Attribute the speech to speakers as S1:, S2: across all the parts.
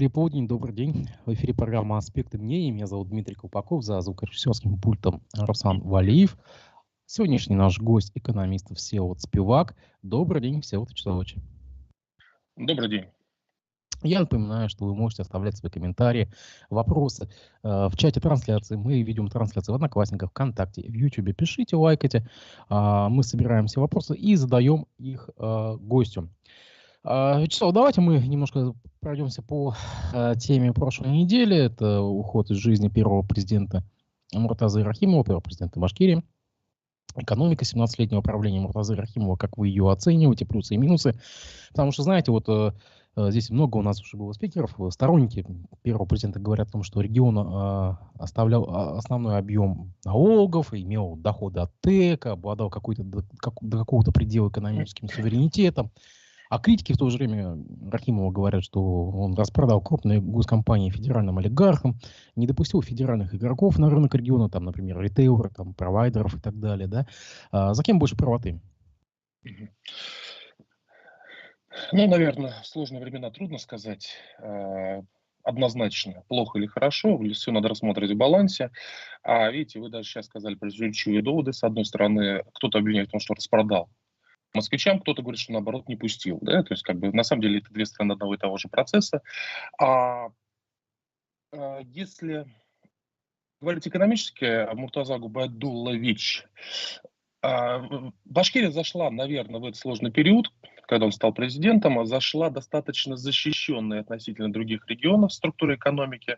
S1: Башкирии полдень, добрый день. В эфире программа «Аспекты мнений». Меня зовут Дмитрий Колпаков, за звукорежиссерским пультом Руслан Валиев. Сегодняшний наш гость – экономист Всеволод Спивак. Добрый день, Всеволод Вячеславович.
S2: Добрый день.
S1: Я напоминаю, что вы можете оставлять свои комментарии, вопросы э, в чате трансляции. Мы ведем трансляции в Одноклассниках, ВКонтакте, в Ютубе. Пишите, лайкайте. Э, мы собираем все вопросы и задаем их э, гостю. Э, Вячеслав, давайте мы немножко пройдемся по э, теме прошлой недели. Это уход из жизни первого президента Муртазы Рахимова, первого президента Башкирии. Экономика 17-летнего правления Муртазы Рахимова, как вы ее оцениваете, плюсы и минусы? Потому что, знаете, вот э, Э, здесь много у нас уже было спикеров. Сторонники первого президента говорят о том, что регион оставлял а, основной объем налогов, имел доходы от ТЭКа, обладал какой-то, до, как, до какого-то предела экономическим суверенитетом. А критики в то же время Рахимова говорят, что он распродал крупные госкомпании федеральным олигархам, не допустил федеральных игроков на рынок региона, там, например, ритейлеров, там, провайдеров и так далее. Да? А за кем больше правоты?
S2: Ну, наверное, в сложные времена трудно сказать э, однозначно, плохо или хорошо. Все надо рассматривать в балансе. А видите, вы даже сейчас сказали противоречивые доводы. С одной стороны, кто-то обвиняет в том, что распродал москвичам, кто-то говорит, что наоборот не пустил. Да? То есть, как бы, на самом деле, это две стороны одного и того же процесса. А, а если говорить экономически, Муртаза Губайдуллович а, Башкирия зашла, наверное, в этот сложный период, когда он стал президентом, зашла достаточно защищенной относительно других регионов в структуре экономики.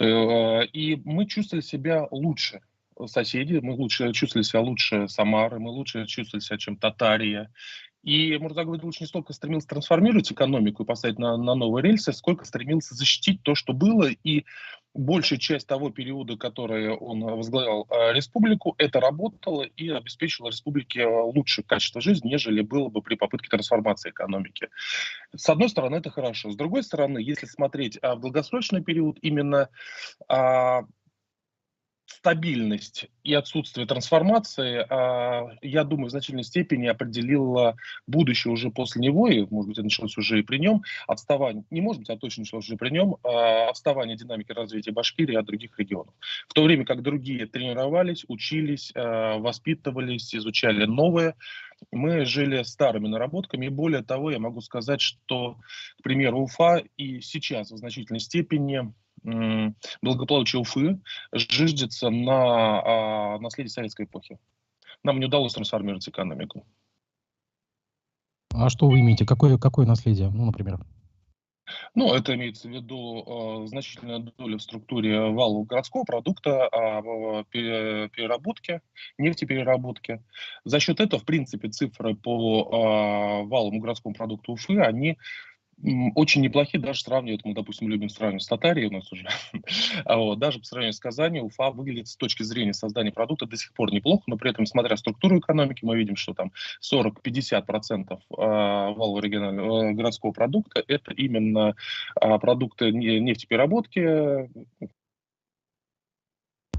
S2: Э, и мы чувствовали себя лучше соседи, мы лучше чувствовали себя лучше Самары, мы лучше чувствовали себя, чем Татария. И Мурзак Гвайдулович не столько стремился трансформировать экономику и поставить на, на новые рельсы, сколько стремился защитить то, что было, и большая часть того периода, который он возглавлял э, республику, это работало и обеспечило республике э, лучшее качество жизни, нежели было бы при попытке трансформации экономики. С одной стороны, это хорошо. С другой стороны, если смотреть а, в долгосрочный период, именно а, стабильность и отсутствие трансформации, а, я думаю, в значительной степени определило будущее уже после него, и, может быть, началось уже и при нем, отставание, не может быть, а точно началось уже при нем, а, отставание динамики развития Башкирии от других регионов. В то время как другие тренировались, учились, а, воспитывались, изучали новое, мы жили старыми наработками, и более того, я могу сказать, что, к примеру, Уфа и сейчас в значительной степени благополучие Уфы жиждется на а, наследие советской эпохи. Нам не удалось трансформировать экономику.
S1: А что вы имеете? Какое, какое наследие? Ну, например.
S2: Ну, это имеется в виду э, значительная доля в структуре валового городского продукта, э, переработки, нефтепереработки. За счет этого, в принципе, цифры по э, валовому городскому продукту Уфы, они очень неплохие, даже сравнивают, мы, допустим, любим сравнивать с Татарией у нас уже, а вот, даже по сравнению с Казани, Уфа выглядит с точки зрения создания продукта до сих пор неплохо, но при этом, смотря структуру экономики, мы видим, что там 40-50% а, валового регионального э, городского продукта это именно а, продукты нефтепереработки,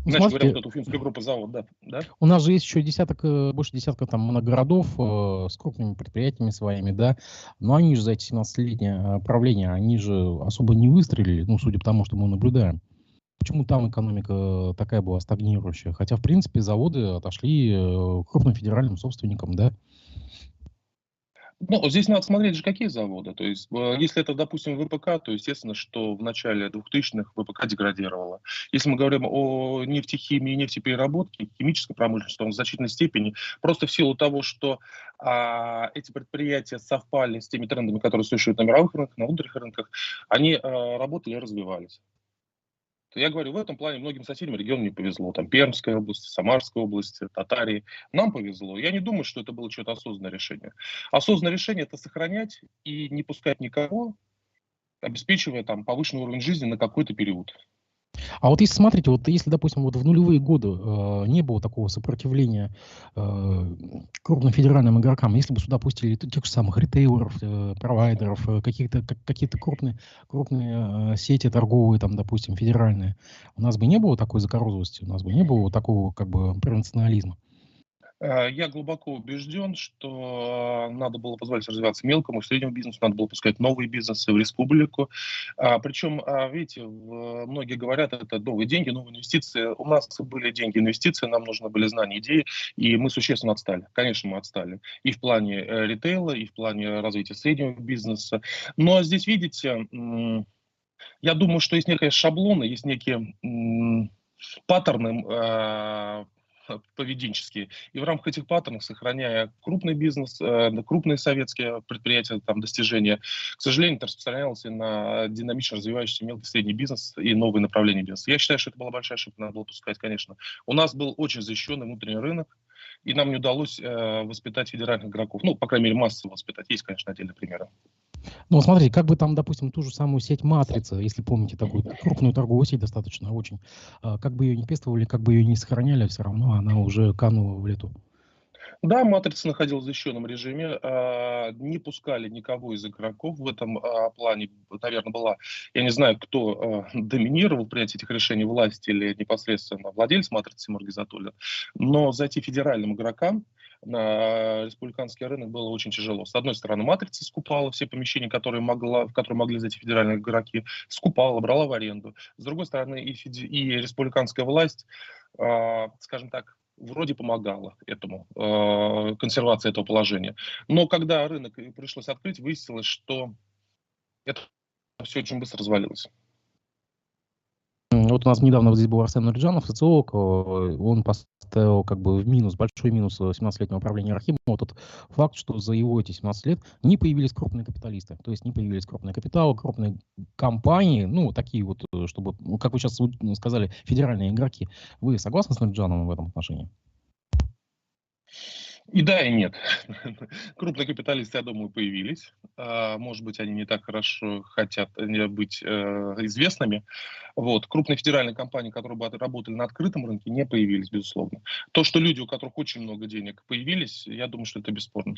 S1: Значит, Смотрите, говоря, вот эту финскую группу завод, да, да? У нас же есть еще десяток, э, больше десятка там моногородов э, с крупными предприятиями своими, да, но они же за эти 17-летнее э, правление, они же особо не выстрелили, ну, судя по тому, что мы наблюдаем. Почему там экономика такая была стагнирующая? Хотя, в принципе, заводы отошли э, крупным федеральным собственникам, да.
S2: Ну, здесь надо смотреть же, какие заводы. То есть, э, если это, допустим, ВПК, то естественно, что в начале 2000-х ВПК деградировала. Если мы говорим о нефтехимии и нефтепереработке, химической промышленности, то в значительной степени просто в силу того, что а, эти предприятия совпали с теми трендами, которые существуют на мировых рынках, на внутренних рынках, они а, работали и развивались. Я говорю, в этом плане многим соседям региону не повезло. Там Пермская область, Самарская область, Татарии. Нам повезло. Я не думаю, что это было что-то осознанное решение. Осознанное решение – это сохранять и не пускать никого, обеспечивая там повышенный уровень жизни на какой-то период.
S1: А вот если смотрите, вот если, допустим, вот в нулевые годы э, не было такого сопротивления э, крупным федеральным игрокам, если бы сюда пустили тех же самых ритейлеров, э, провайдеров, э, каких-то как, какие-то крупные, крупные э, сети торговые, там, допустим, федеральные, у нас бы не было такой закорозовости, у нас бы не было такого как бы провинционализма.
S2: Э, я глубоко убежден, что надо было позволить развиваться мелкому и среднему бизнесу, надо было пускать новые бизнесы в республику. А, причем, а, видите, многие говорят, это новые деньги, новые инвестиции. У нас были деньги, инвестиции, нам нужны были знания, идеи, и мы существенно отстали. Конечно, мы отстали. И в плане э, ритейла, и в плане развития среднего бизнеса. Но здесь, видите, я думаю, что есть некие шаблоны, есть некие паттерны э, поведенческие. И в рамках этих паттернов, сохраняя крупный бизнес, э, крупные советские предприятия, там, достижения, к сожалению, это распространялось и на динамично развивающийся мелкий и средний бизнес и новые направления бизнеса. Я считаю, что это была большая ошибка, надо было пускать, конечно. У нас был очень защищенный внутренний рынок, и нам не удалось э, воспитать федеральных игроков. Ну, по крайней мере, массово воспитать. Есть, конечно, отдельные примеры.
S1: Ну, смотрите, как бы там, допустим, ту же самую сеть Матрица, если помните, такую крупную торговую сеть достаточно очень, а, как бы ее не пестовали, как бы ее не сохраняли, все равно она уже канула в лету.
S2: Да, матрица находилась в защищенном режиме, э, не пускали никого из игроков в этом э, плане. Наверное, была, я не знаю, кто э, доминировал принятие этих решений, власть или непосредственно владелец матрицы Тимур Гизатуллин, но зайти федеральным игрокам на республиканский рынок было очень тяжело. С одной стороны, матрица скупала все помещения, которые могла, в которые могли зайти федеральные игроки, скупала, брала в аренду. С другой стороны, и, и республиканская власть, скажем так, вроде помогала этому, э, консервации этого положения. Но когда рынок пришлось открыть, выяснилось, что это все очень быстро развалилось.
S1: Вот у нас недавно здесь был Арсен Нуриджанов, социолог, э, он поставил как бы в минус, большой минус 17-летнего правления Рахима, вот тот факт, что за его эти 17 лет не появились крупные капиталисты, то есть не появились крупные капиталы, крупные компании, ну, такие вот, э, чтобы, ну, как вы сейчас сказали, федеральные игроки. Вы согласны с Нуриджановым в этом отношении?
S2: И да, и нет. Крупные капиталисты, я думаю, появились. А, может быть, они не так хорошо хотят э, быть э, известными. Вот. Крупные федеральные компании, которые бы работали на открытом рынке, не появились, безусловно. То, что люди, у которых очень много денег, появились, я думаю, что это бесспорно.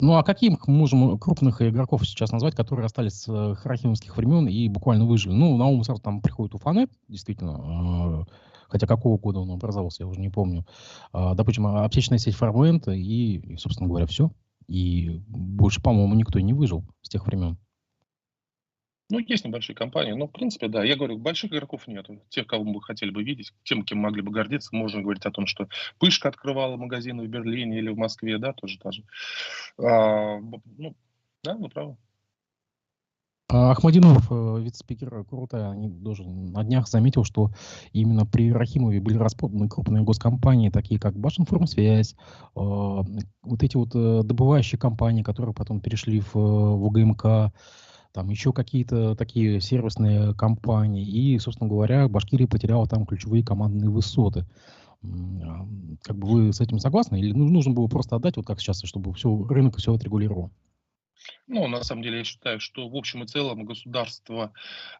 S1: Ну а каких мы можем крупных игроков сейчас назвать, которые остались с э, храхимовских времен и буквально выжили? Ну, на ум сразу там приходит Уфанет, действительно, хотя какого года он образовался, я уже не помню. А, допустим, аптечная сеть Фармленд и, и, собственно говоря, все. И больше, по-моему, никто не выжил с тех времен.
S2: Ну, есть небольшие компании, но, в принципе, да, я говорю, больших игроков нет. Тех, кого мы хотели бы видеть, тем, кем могли бы гордиться, можно говорить о том, что Пышка открывала магазины в Берлине или в Москве, да, тоже даже. А, ну, да, вы правы.
S1: А Ахмадинов, э, вице-спикер Крута, они тоже на днях заметил, что именно при Рахимове были распроданы крупные госкомпании, такие как Башинформсвязь, а, вот эти вот э, добывающие компании, которые потом перешли в, в УГМК, там еще какие-то такие сервисные компании. И, собственно говоря, Башкирия потеряла там ключевые командные высоты. А, как бы вы с этим согласны? Или нужно было просто отдать, вот как сейчас, чтобы все, рынок все отрегулировал?
S2: Ну, на самом деле, я считаю, что в общем и целом государство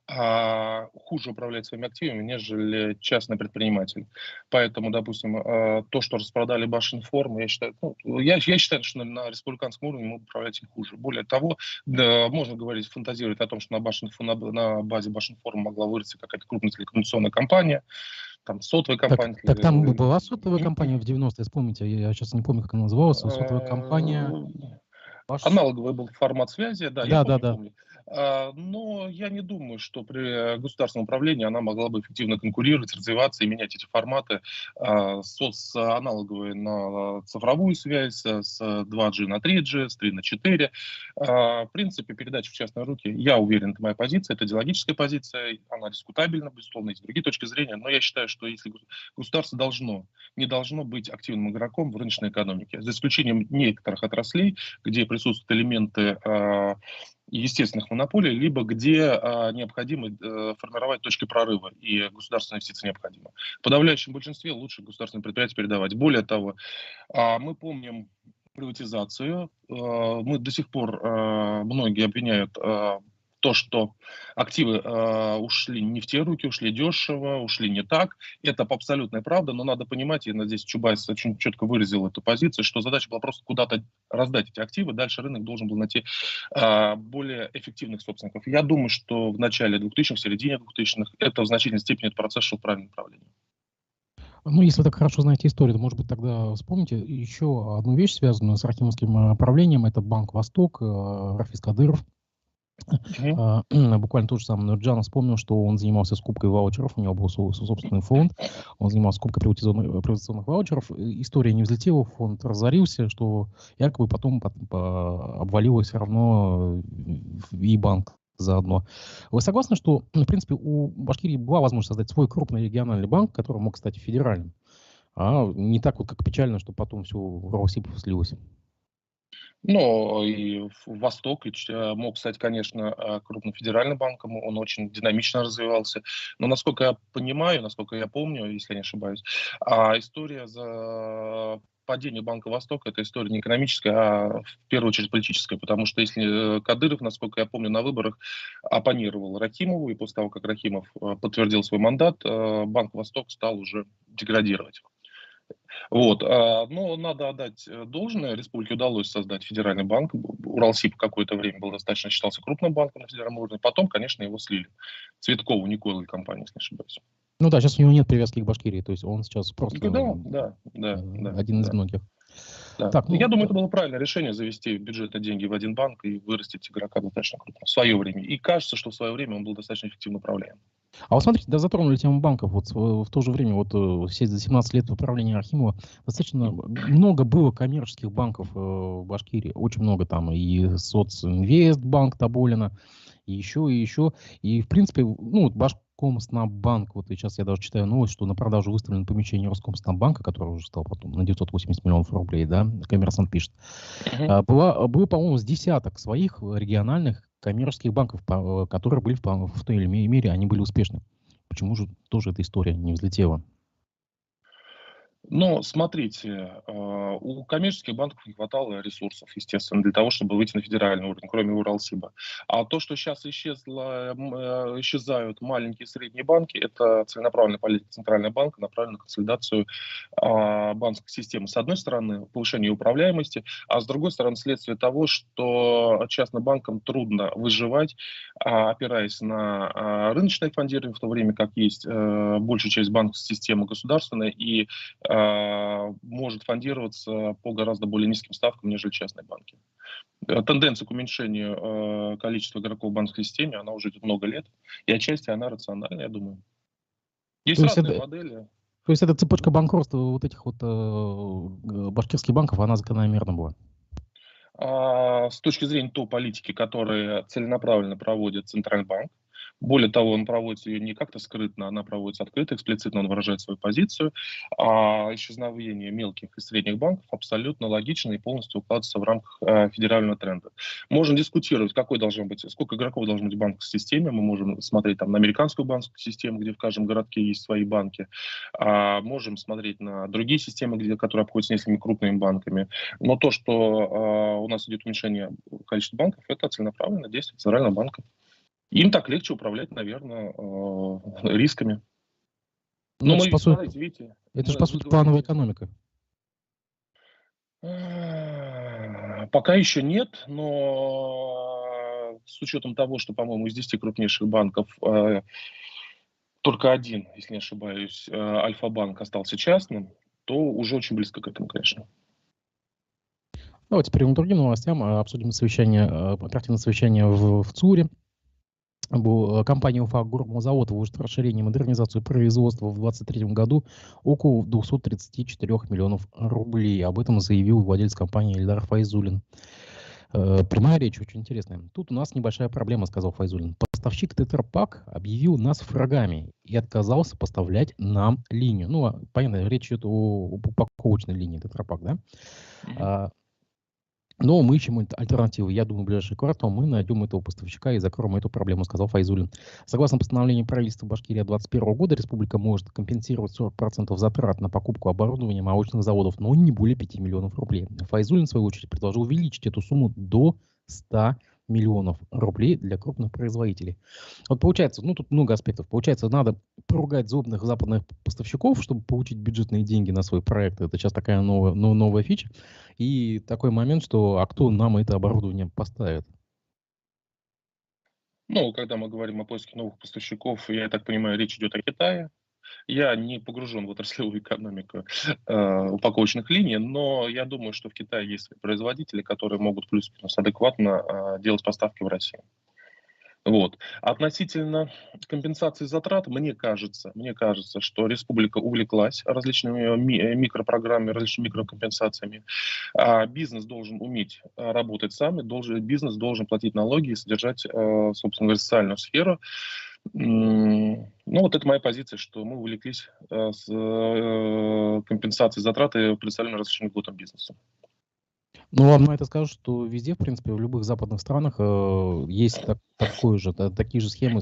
S2: а, хуже управляет своими активами, нежели частный предприниматель. Поэтому, допустим, а, то, что распродали Башинформ, я считаю, ну, я, я считаю, что на, на республиканском уровне мы управлять им хуже. Более того, да, можно говорить, фантазировать о том, что на, Башинфо, на, на базе Башинформ могла вырасти какая-то крупная телекоммуникационная компания, там сотовая компания.
S1: Так, так там была сотовая компания в 90-е, вспомните, я, я сейчас не помню, как она называлась, сотовая компания...
S2: Ваш... Аналоговый был формат связи, да,
S1: да, я да, да.
S2: помню. А, но я не думаю, что при государственном управлении она могла бы эффективно конкурировать, развиваться и менять эти форматы а, с аналоговой на цифровую связь, с 2G на 3G, с 3 на 4. А, в принципе, передача в частные руки, я уверен, это моя позиция, это идеологическая позиция, она дискутабельна, безусловно, есть другие точки зрения, но я считаю, что если государство должно, не должно быть активным игроком в рыночной экономике, за исключением некоторых отраслей, где присутствуют элементы естественных монополий, либо где а, необходимо а, формировать точки прорыва, и государственные инвестиции необходимы. В подавляющем большинстве лучше государственные предприятия передавать. Более того, а, мы помним приватизацию. А, мы до сих пор, а, многие обвиняют то, что активы э, ушли не в те руки, ушли дешево, ушли не так. Это абсолютная правда, но надо понимать, и надеюсь, Чубайс очень четко выразил эту позицию, что задача была просто куда-то раздать эти активы, дальше рынок должен был найти э, более эффективных собственников. Я думаю, что в начале 2000-х, в середине 2000-х это в значительной степени этот процесс шел в правильном направлении.
S1: Ну, если вы так хорошо знаете историю, то, может быть, тогда вспомните еще одну вещь, связанную с Рахимовским правлением. Это Банк Восток, Рафис Кадыров. Uh-huh. А, буквально тот же самый Нурджан вспомнил, что он занимался скупкой ваучеров, у него был свой собственный фонд, он занимался скупкой приватизационных, приватизационных ваучеров. История не взлетела, фонд разорился, что якобы потом по, по, обвалилось все равно и банк заодно. Вы согласны, что, в принципе, у Башкирии была возможность создать свой крупный региональный банк, который мог стать федеральным, а не так вот, как печально, что потом все в Россипу слилось?
S2: Ну, и Восток э, мог стать, конечно, э, крупным федеральным банком, он очень динамично развивался. Но, насколько я понимаю, насколько я помню, если я не ошибаюсь, а история за падение Банка Восток это история не экономическая, а в первую очередь политическая, потому что если э, Кадыров, насколько я помню, на выборах оппонировал Рахимову, и после того, как Рахимов подтвердил свой мандат, Банк Восток стал уже деградировать. Вот. А, но надо отдать э, должное. Республике удалось создать федеральный банк. Уралсиб какое-то время был достаточно считался крупным банком на федеральном уровне. Потом, конечно, его слили. Цветкову, Николай компания, если не ошибаюсь.
S1: Ну да, сейчас у него нет привязки к Башкирии. То есть он сейчас просто
S2: да, да, да, да,
S1: один из многих.
S2: Да. Так, ну, я думаю, это было правильное решение завести бюджетные деньги в один банк и вырастить игрока достаточно крупно в свое время. И кажется, что в свое время он был достаточно эффективно управляем.
S1: А вот смотрите, да, затронули тему банков. Вот в, в то же время, вот э, все за 17 лет управления Архимова достаточно много было коммерческих банков э, в Башкирии. Очень много там. И Социнвестбанк Тоболина, и еще, и еще. И, в принципе, ну, вот Баш, Роскомснаббанк, вот сейчас я даже читаю новость, что на продажу выставлено помещение Роскомснаббанка, которое уже стало потом на 980 миллионов рублей, да, коммерсант пишет. Uh-huh. А, было, было, по-моему, с десяток своих региональных коммерческих банков, э, которые были в, в той или иной мере, они были успешны. Почему же тоже эта история не взлетела?
S2: Но смотрите, а, у коммерческих банков не хватало ресурсов, естественно, для того, чтобы выйти на федеральный уровень, кроме Уралсиба. А то, что сейчас исчезло, э, исчезают маленькие и средние банки, это целенаправленная политика Центрального банка, направленная на консолидацию а, банковской системы. С одной стороны, повышение управляемости, а с другой стороны, следствие того, что частным банкам трудно выживать, а, опираясь на рыночное фондирование, в то время как есть большая часть банковской системы государственная, и может фондироваться по гораздо более низким ставкам, нежели частные банки. Э, тенденция к уменьшению э, количества игроков в банковской системе, она уже идет много лет, и отчасти она рациональна, я думаю.
S1: Есть то разные это, модели. То есть эта цепочка банкротства вот этих вот э, башкирских банков, она закономерна была?
S2: А, с точки зрения той политики, которую целенаправленно проводит Центральный банк, более того, он проводится ее не как-то скрытно, она проводится открыто, эксплицитно, он выражает свою позицию. А исчезновение мелких и средних банков абсолютно логично и полностью укладывается в рамках э, федерального тренда. Можно дискутировать, какой должен быть, сколько игроков должно быть в банковской системе. Мы можем смотреть там на американскую банковскую систему, где в каждом городке есть свои банки. А, можем смотреть на другие системы, где, которые обходятся несколькими крупными банками. Но то, что а, у нас идет уменьшение количества банков, это целенаправленное действие Центрального банка. Им так легче управлять, наверное, э, рисками.
S1: Но ну, мы, по сути, видите, это же, по сути, плановая экономика.
S2: Пока еще нет, но с учетом того, что, по-моему, из 10 крупнейших банков э, только один, если не ошибаюсь, э, Альфа-банк остался частным, то уже очень близко к этому, конечно.
S1: Давайте перейдем к другим новостям. Обсудим совещание, оперативное совещание в, в ЦУРе. Э, компания Уфа Гурмозавод выложит расширение и модернизацию производства в 2023 году около 234 миллионов рублей. Об этом заявил владелец компании Эльдар Файзулин. Э, прямая речь очень интересная. Тут у нас небольшая проблема, сказал Файзулин. Поставщик Тетрапак объявил нас врагами и отказался поставлять нам линию. Ну, а, понятно, речь идет о упаковочной линии Тетрапак, да? Mm-hmm. Но мы ищем альтернативы. Я думаю, в ближайший квартал мы найдем этого поставщика и закроем эту проблему, сказал Файзулин. Согласно постановлению правительства Башкирии 2021 года, республика может компенсировать 40% затрат на покупку оборудования молочных заводов, но не более 5 миллионов рублей. Файзулин, в свою очередь, предложил увеличить эту сумму до 100 миллионов рублей для крупных производителей. Вот получается, ну тут много аспектов. Получается, надо поругать зубных западных поставщиков, чтобы получить бюджетные деньги на свой проект. Это сейчас такая новая, ну, новая фича. И такой момент, что а кто нам это оборудование поставит?
S2: Ну, когда мы говорим о поиске новых поставщиков, я так понимаю, речь идет о Китае. Я не погружен в отраслевую экономику э, упаковочных линий, но я думаю, что в Китае есть производители, которые могут плюс-минус адекватно э, делать поставки в Россию. Вот. Относительно компенсации затрат, мне кажется, мне кажется, что республика увлеклась различными ми э, микропрограммами, различными микрокомпенсациями. А бизнес должен уметь э, работать сам, должен, бизнес должен платить налоги и содержать, э, собственно говоря, социальную сферу. Ну, вот это моя позиция, что мы увлеклись с компенсацией затрат и представленным различным льготам бизнесу.
S1: Ну, вам на это скажу, что везде, в принципе, в любых западных странах э, есть так, такой же, да, такие же схемы,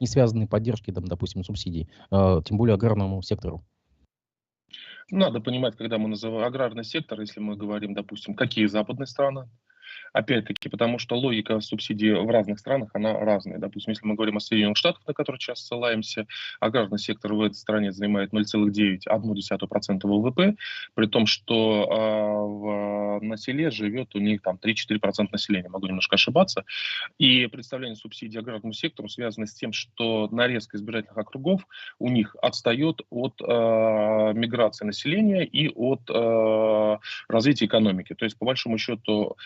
S1: не связанные поддержки, там, допустим, субсидий, э, тем более аграрному сектору.
S2: Надо понимать, когда мы называем аграрный сектор, если мы говорим, допустим, какие западные страны, Опять-таки, потому что логика субсидий в разных странах, она разная. Допустим, если мы говорим о Соединенных Штатах, на которые сейчас ссылаемся, аграрный сектор в этой стране занимает 0,9% ВВП, при том, что э, в, на селе живет у них там 3-4% населения, могу немножко ошибаться. И представление субсидий аграрному сектору связано с тем, что нарезка избирательных округов у них отстает от э, миграции населения и от э, развития экономики. То есть, по большому счету,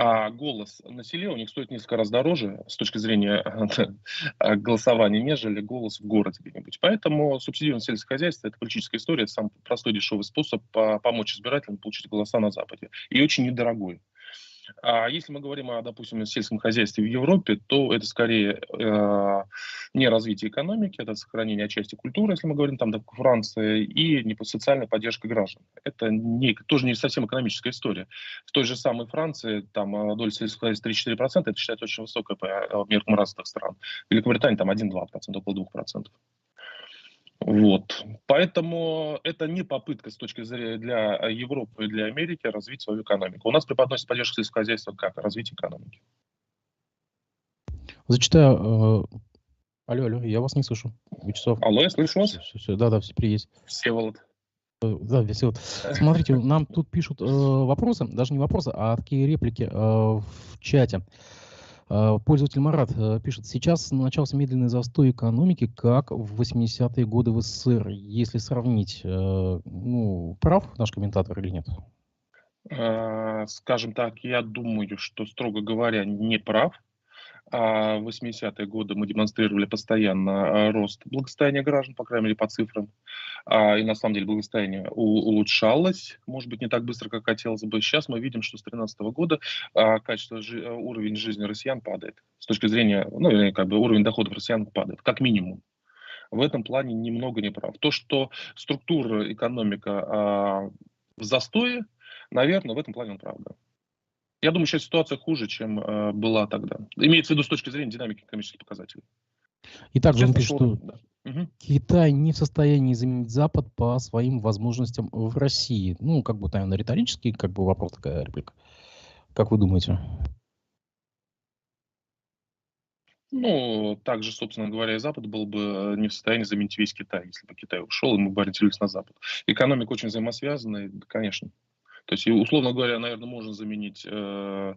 S2: а голос на селе у них стоит несколько раз дороже с точки зрения голосования, нежели голос в городе где-нибудь. Поэтому субсидирование сельского хозяйства – это политическая история, это самый простой дешевый способ помочь избирателям получить голоса на Западе. И очень недорогой. А если мы говорим о, допустим, сельском хозяйстве в Европе, то это скорее э, не развитие экономики, это сохранение части культуры, если мы говорим там, так, Франция, и не социальная поддержка граждан. Это не, тоже не совсем экономическая история. В той же самой Франции там э, доля сельского хозяйства 3-4%, это считается очень высокая по э, меркам развитых стран. В Великобритании там 1-2%, около 2%. Вот. Поэтому это не попытка с точки зрения для Европы и для Америки развить свою экономику. У нас преподносит поддержка сельского хозяйства как развитие экономики.
S1: Зачитаю. Э, алло, алло, я вас не слышу.
S2: Вячеслав. Алло, я слышу вас.
S1: Все, все, да, да, все есть.
S2: Всеволод.
S1: Э, да, Всеволод. Смотрите, нам тут пишут э, вопросы, даже не вопросы, а такие реплики э, в чате. А, пользователь Марат э, пишет, сейчас начался медленный застой экономики, как в 80-е годы в СССР. Если сравнить, э, ну, прав наш комментатор или нет?
S2: А, скажем так, я думаю, что, строго говоря, не прав. А в 80-е годы мы демонстрировали постоянно а, рост благосостояния граждан, по крайней мере, по цифрам. А, и на самом деле благосостояние улучшалось, может быть, не так быстро, как хотелось бы. Сейчас мы видим, что с 2013 года качество, уровень жизни россиян падает. С точки зрения, ну, как бы уровень доходов россиян падает, как минимум в этом плане немного не прав. То, что структура, экономика а, в застое, наверное, в этом плане он прав, да. Я думаю, сейчас ситуация хуже, чем э, была тогда. Имеется в виду с точки зрения динамики экономических показателей.
S1: И также он пишет, что да. угу. Китай не в состоянии заменить Запад по своим возможностям в России. Ну, как бы, наверное, риторический как бы вопрос, такая реплика. Как вы думаете?
S2: Ну, также, собственно говоря, и Запад был бы э, не в состоянии заменить весь Китай, если бы Китай ушел, и мы бы ориентировались на Запад. Экономика очень взаимосвязана, конечно. То есть, условно говоря, наверное, можно заменить э,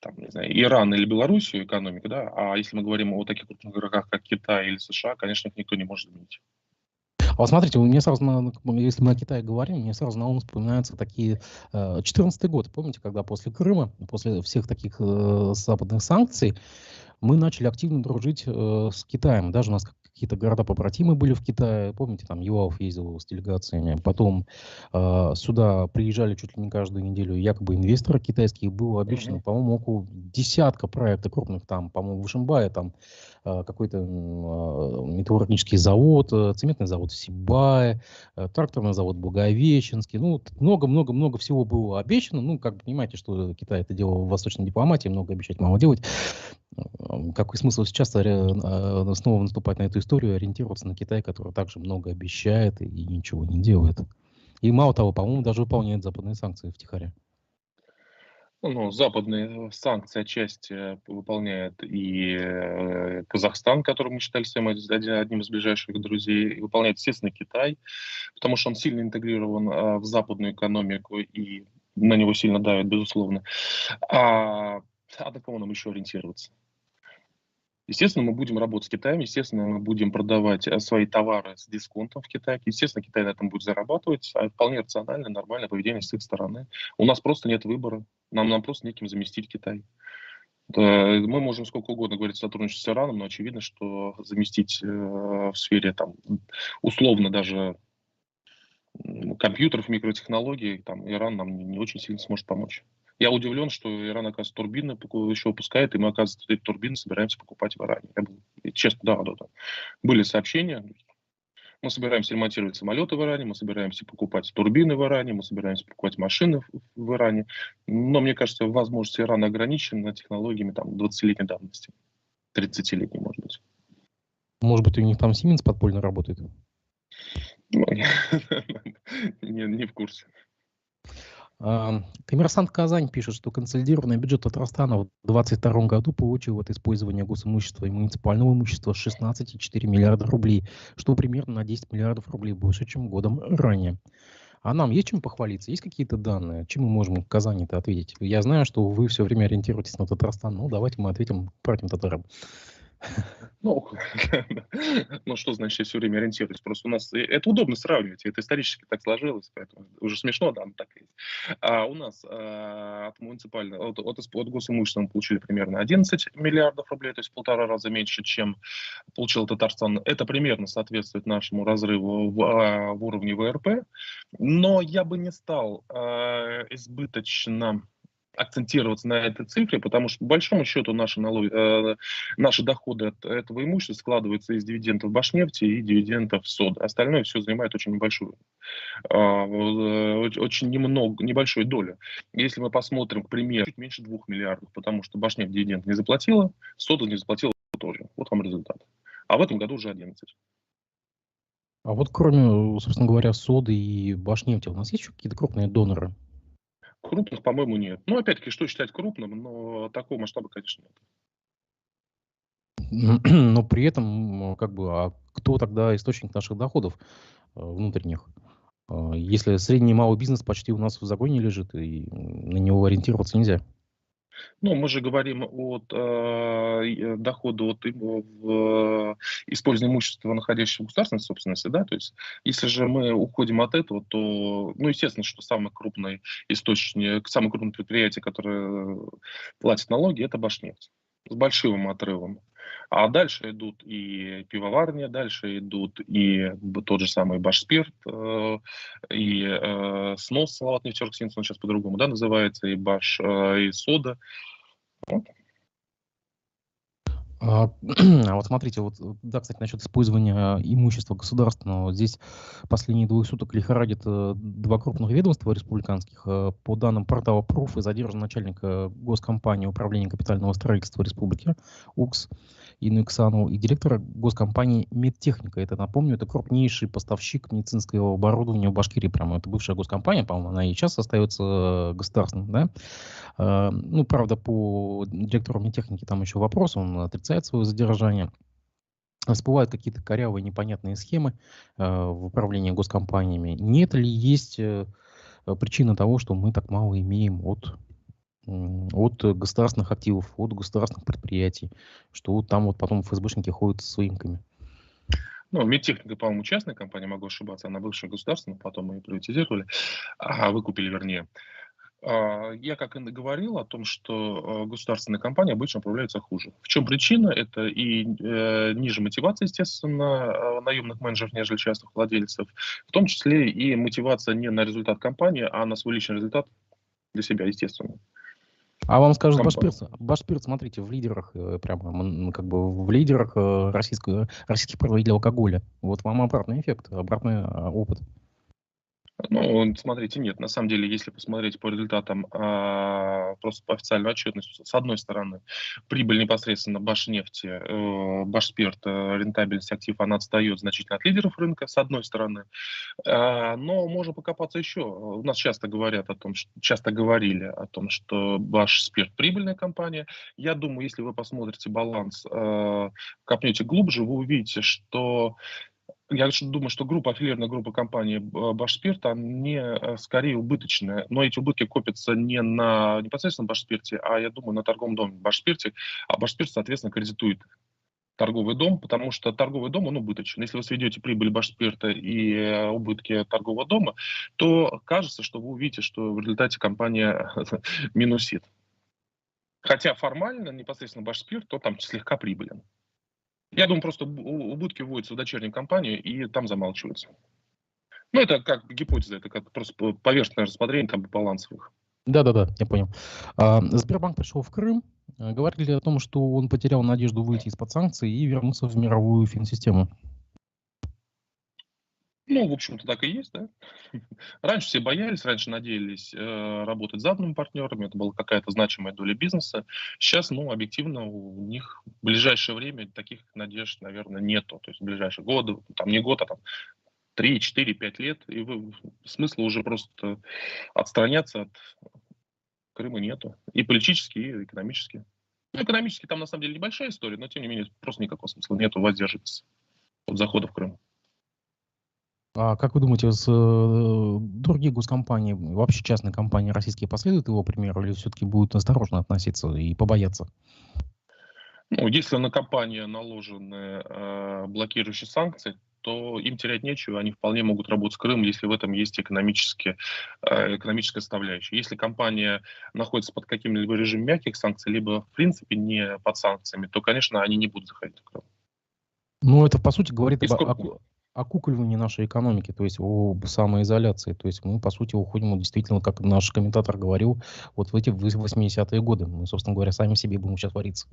S2: там, не знаю, Иран или Белоруссию экономику, да, а если мы говорим о таких крупных игроках, как Китай или США, конечно, их никто не может заменить.
S1: А вот смотрите, у меня сразу, на, если мы о Китае говорим, мне сразу на ум вспоминаются такие... 14 э, год, помните, когда после Крыма, после всех таких э, западных санкций, мы начали активно дружить э, с Китаем. Даже у нас какие-то города-побратимы были в Китае. Помните, там Юаов ездил с делегациями. Потом э, сюда приезжали чуть ли не каждую неделю якобы инвесторы китайские. Было обещано, mm-hmm. по-моему, около десятка проектов крупных. Там, по-моему, в Ишимбае там э, какой-то э, металлургический завод, э, цементный завод в Сибае, э, тракторный завод в Благовещенске. Ну, много-много-много всего было обещано. Ну, как понимаете, что Китай это делал в восточной дипломатии, много обещать, мало делать. Какой смысл сейчас э, снова наступать на эту историю, ориентироваться на Китай, который также много обещает и ничего не делает? И мало того, по-моему, даже выполняет западные санкции втихаря.
S2: Ну, западные санкции отчасти выполняет и э, Казахстан, который мы считали своим одним из ближайших друзей, и выполняет, естественно, Китай, потому что он сильно интегрирован э, в западную экономику и на него сильно давит, безусловно. А, а на кого нам еще ориентироваться? Естественно, мы будем работать с Китаем, естественно, мы будем продавать э, свои товары с дисконтом в Китае. Естественно, Китай на этом будет зарабатывать. А вполне рациональное, нормальное поведение с их стороны. У нас просто нет выбора. Нам, нам просто неким заместить Китай. Мы можем сколько угодно говорить о сотрудничестве с Ираном, но очевидно, что заместить э, в сфере там, условно даже компьютеров, микротехнологий, там, Иран нам не очень сильно сможет помочь. Я удивлен, что Иран, оказывается, турбины еще выпускает, и мы, оказывается, эти турбины собираемся покупать в Иране. Я был, честно, да, да, да. Были сообщения, мы собираемся ремонтировать самолеты в Иране, мы собираемся покупать турбины в Иране, мы собираемся покупать машины в, в Иране. Но мне кажется, возможности Ирана ограничены технологиями там, 20-летней давности. 30-летней, может быть.
S1: Может быть, у них там Siemens подпольно работает?
S2: Ну, не, не в курсе.
S1: Коммерсант Казань пишет, что консолидированный бюджет Татарстана в 2022 году получил от использования госимущества и муниципального имущества 16,4 миллиарда рублей, что примерно на 10 миллиардов рублей больше, чем годом ранее. А нам есть чем похвалиться? Есть какие-то данные? Чем мы можем Казани-то ответить? Я знаю, что вы все время ориентируетесь на Татарстан. Ну, давайте мы ответим братьям татарам.
S2: Ну, ну, что значит, я все время ориентируюсь? Просто у нас это удобно сравнивать, это исторически так сложилось, поэтому уже смешно, да, так есть. А у нас а, от муниципального, от, от, от госимущества мы получили примерно 11 миллиардов рублей, то есть полтора раза меньше, чем получил Татарстан. Это примерно соответствует нашему разрыву в, а, в уровне ВРП, но я бы не стал а, избыточно акцентироваться на этой цифре, потому что, по большому счету, наши, налоги, э, наши доходы от этого имущества складываются из дивидендов Башнефти и дивидендов СОД. Остальное все занимает очень небольшую, э, очень немного, небольшую долю. Если мы посмотрим, к примеру, чуть меньше 2 миллиардов, потому что Башнефть дивиденд не заплатила, СОДа не заплатила тоже. Вот вам результат. А в этом году уже 11.
S1: А вот кроме, собственно говоря, соды и Башнефти, у нас есть еще какие-то крупные доноры?
S2: Крупных, по-моему, нет. Ну, опять-таки, что считать крупным, но такого масштаба, конечно, нет.
S1: Но при этом, как бы, а кто тогда источник наших доходов э, внутренних? Э, если средний и малый бизнес почти у нас в загоне лежит, и на него ориентироваться нельзя.
S2: Ну, мы же говорим от э, дохода от в, использования имущества, находящегося в государственной собственности, да, то есть если же мы уходим от этого, то, ну, естественно, что самый крупный источник, самое крупное предприятие, которое платит налоги, это Башнефть с большим отрывом. А дальше идут и пивоварня, дальше идут и тот же самый Башспирт, э, и э, снос Салават Нефтерксинс, он сейчас по-другому да, называется, и Баш, э, и Сода. Вот.
S1: А, а вот смотрите, вот, да, кстати, насчет использования имущества государственного. Здесь последние двое суток лихорадит э, два крупных ведомства республиканских. Э, по данным портала ПРОФ и задержан начальник э, госкомпании Управления капитального строительства Республики УКС Инну Иксанову и директора госкомпании Медтехника. Это, напомню, это крупнейший поставщик медицинского оборудования в Башкирии. Прямо это бывшая госкомпания, по-моему, она и сейчас остается государственной. Да? Ну, правда, по директору Медтехники там еще вопрос, он отрицает отрицает свое задержание. Всплывают какие-то корявые непонятные схемы э, в управлении госкомпаниями. Нет ли есть э, причина того, что мы так мало имеем от от государственных активов, от государственных предприятий, что вот там вот потом ФСБшники ходят со своимками.
S2: Ну, медтехника, по-моему, частная компания, могу ошибаться, она бывшая государственная, потом мы ее приватизировали, а выкупили, вернее. А, я, как и говорил, о том, что а, государственные компании обычно управляются хуже. В чем причина? Это и э, ниже мотивация, естественно, а, наемных менеджеров, нежели частных владельцев, в том числе и мотивация не на результат компании, а на свой личный результат для себя, естественно.
S1: А вам скажут Башпирт, Башпирт, смотрите, в лидерах, э, прямо как бы в лидерах э, российского, российских производителей алкоголя. Вот вам обратный эффект, обратный опыт.
S2: Ну, смотрите, нет, на самом деле, если посмотреть по результатам а, просто по официальной отчетности, с одной стороны, прибыль непосредственно Башнефти, э, Башспирт, э, рентабельность актив, она отстает значительно от лидеров рынка, с одной стороны. А, но можно покопаться еще. У нас часто говорят о том, что, часто говорили о том, что Башспирт прибыльная компания. Я думаю, если вы посмотрите баланс, э, копнете глубже, вы увидите, что я думаю, что группа, аффилированная группа компании Башспирт, не э, скорее убыточная, но эти убытки копятся не на непосредственно Башспирте, а, я думаю, на торговом доме Башспирте, а Башспирт, соответственно, кредитует торговый дом, потому что торговый дом, он убыточен. Если вы сведете прибыль Башспирта и э, убытки торгового дома, то кажется, что вы увидите, что в результате компания минусит. Хотя формально, непосредственно Башспирт, то там слегка прибылен. Я думаю, просто убытки вводятся в дочернюю компанию и там замалчиваются. Ну, это как гипотеза, это как просто поверхностное рассмотрение там балансовых.
S1: Да-да-да, я понял. А, Сбербанк пришел в Крым. Говорили о том, что он потерял надежду выйти из-под санкций и вернуться в мировую финсистему.
S2: Ну, в общем-то, так и есть, да. Раньше все боялись, раньше надеялись э, работать западными партнерами, это была какая-то значимая доля бизнеса. Сейчас, ну, объективно, у них в ближайшее время таких надежд, наверное, нету. То есть в ближайшие годы, там не год, а там 3, 4, 5 лет, и вы, смысла уже просто отстраняться от Крыма нету. И политически, и экономически. Ну, экономически там на самом деле небольшая история, но тем не менее просто никакого смысла нету воздерживаться от захода в Крым.
S1: А как вы думаете, с, э, другие госкомпании, вообще частные компании российские последуют его примеру или все-таки будут осторожно относиться и побояться?
S2: Ну, если на компанию наложены э, блокирующие санкции, то им терять нечего, они вполне могут работать с Крымом, если в этом есть экономические, э, экономическая составляющая. Если компания находится под каким-либо режимом мягких санкций, либо в принципе не под санкциями, то, конечно, они не будут заходить в Крым.
S1: Ну, это, по сути, говорит об, о, окукливании нашей экономики, то есть о самоизоляции. То есть мы, по сути, уходим действительно, как наш комментатор говорил, вот в эти 80-е годы. Мы, собственно говоря, сами себе будем сейчас вариться.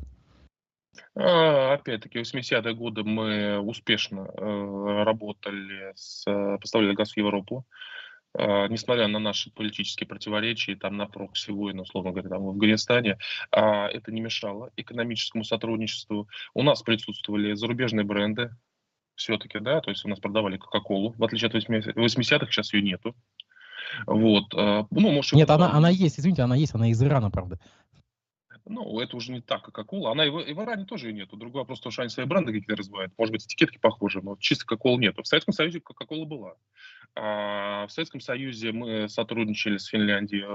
S2: А, опять-таки, в 80-е годы мы успешно э, работали, с, поставляли газ в Европу. Uh, несмотря на наши политические противоречия, там на прокси войны, условно говоря, там в Афганистане, uh, это не мешало экономическому сотрудничеству. У нас присутствовали зарубежные бренды, все-таки, да, то есть у нас продавали Кока-Колу, в отличие от 80-х, сейчас ее нету. Вот. Uh,
S1: ну, может, Нет, она, она есть, извините, она есть, она из Ирана, правда.
S2: Ну, это уже не так, как Кока-Кола. Она и в, и в Иране тоже ее нету. Другое вопрос, что они свои бренды какие-то развивают. Может быть, этикетки похожи, но чисто Кока-Кола нету. В Советском Союзе Кока-Кола была. А в Советском Союзе мы сотрудничали с Финляндией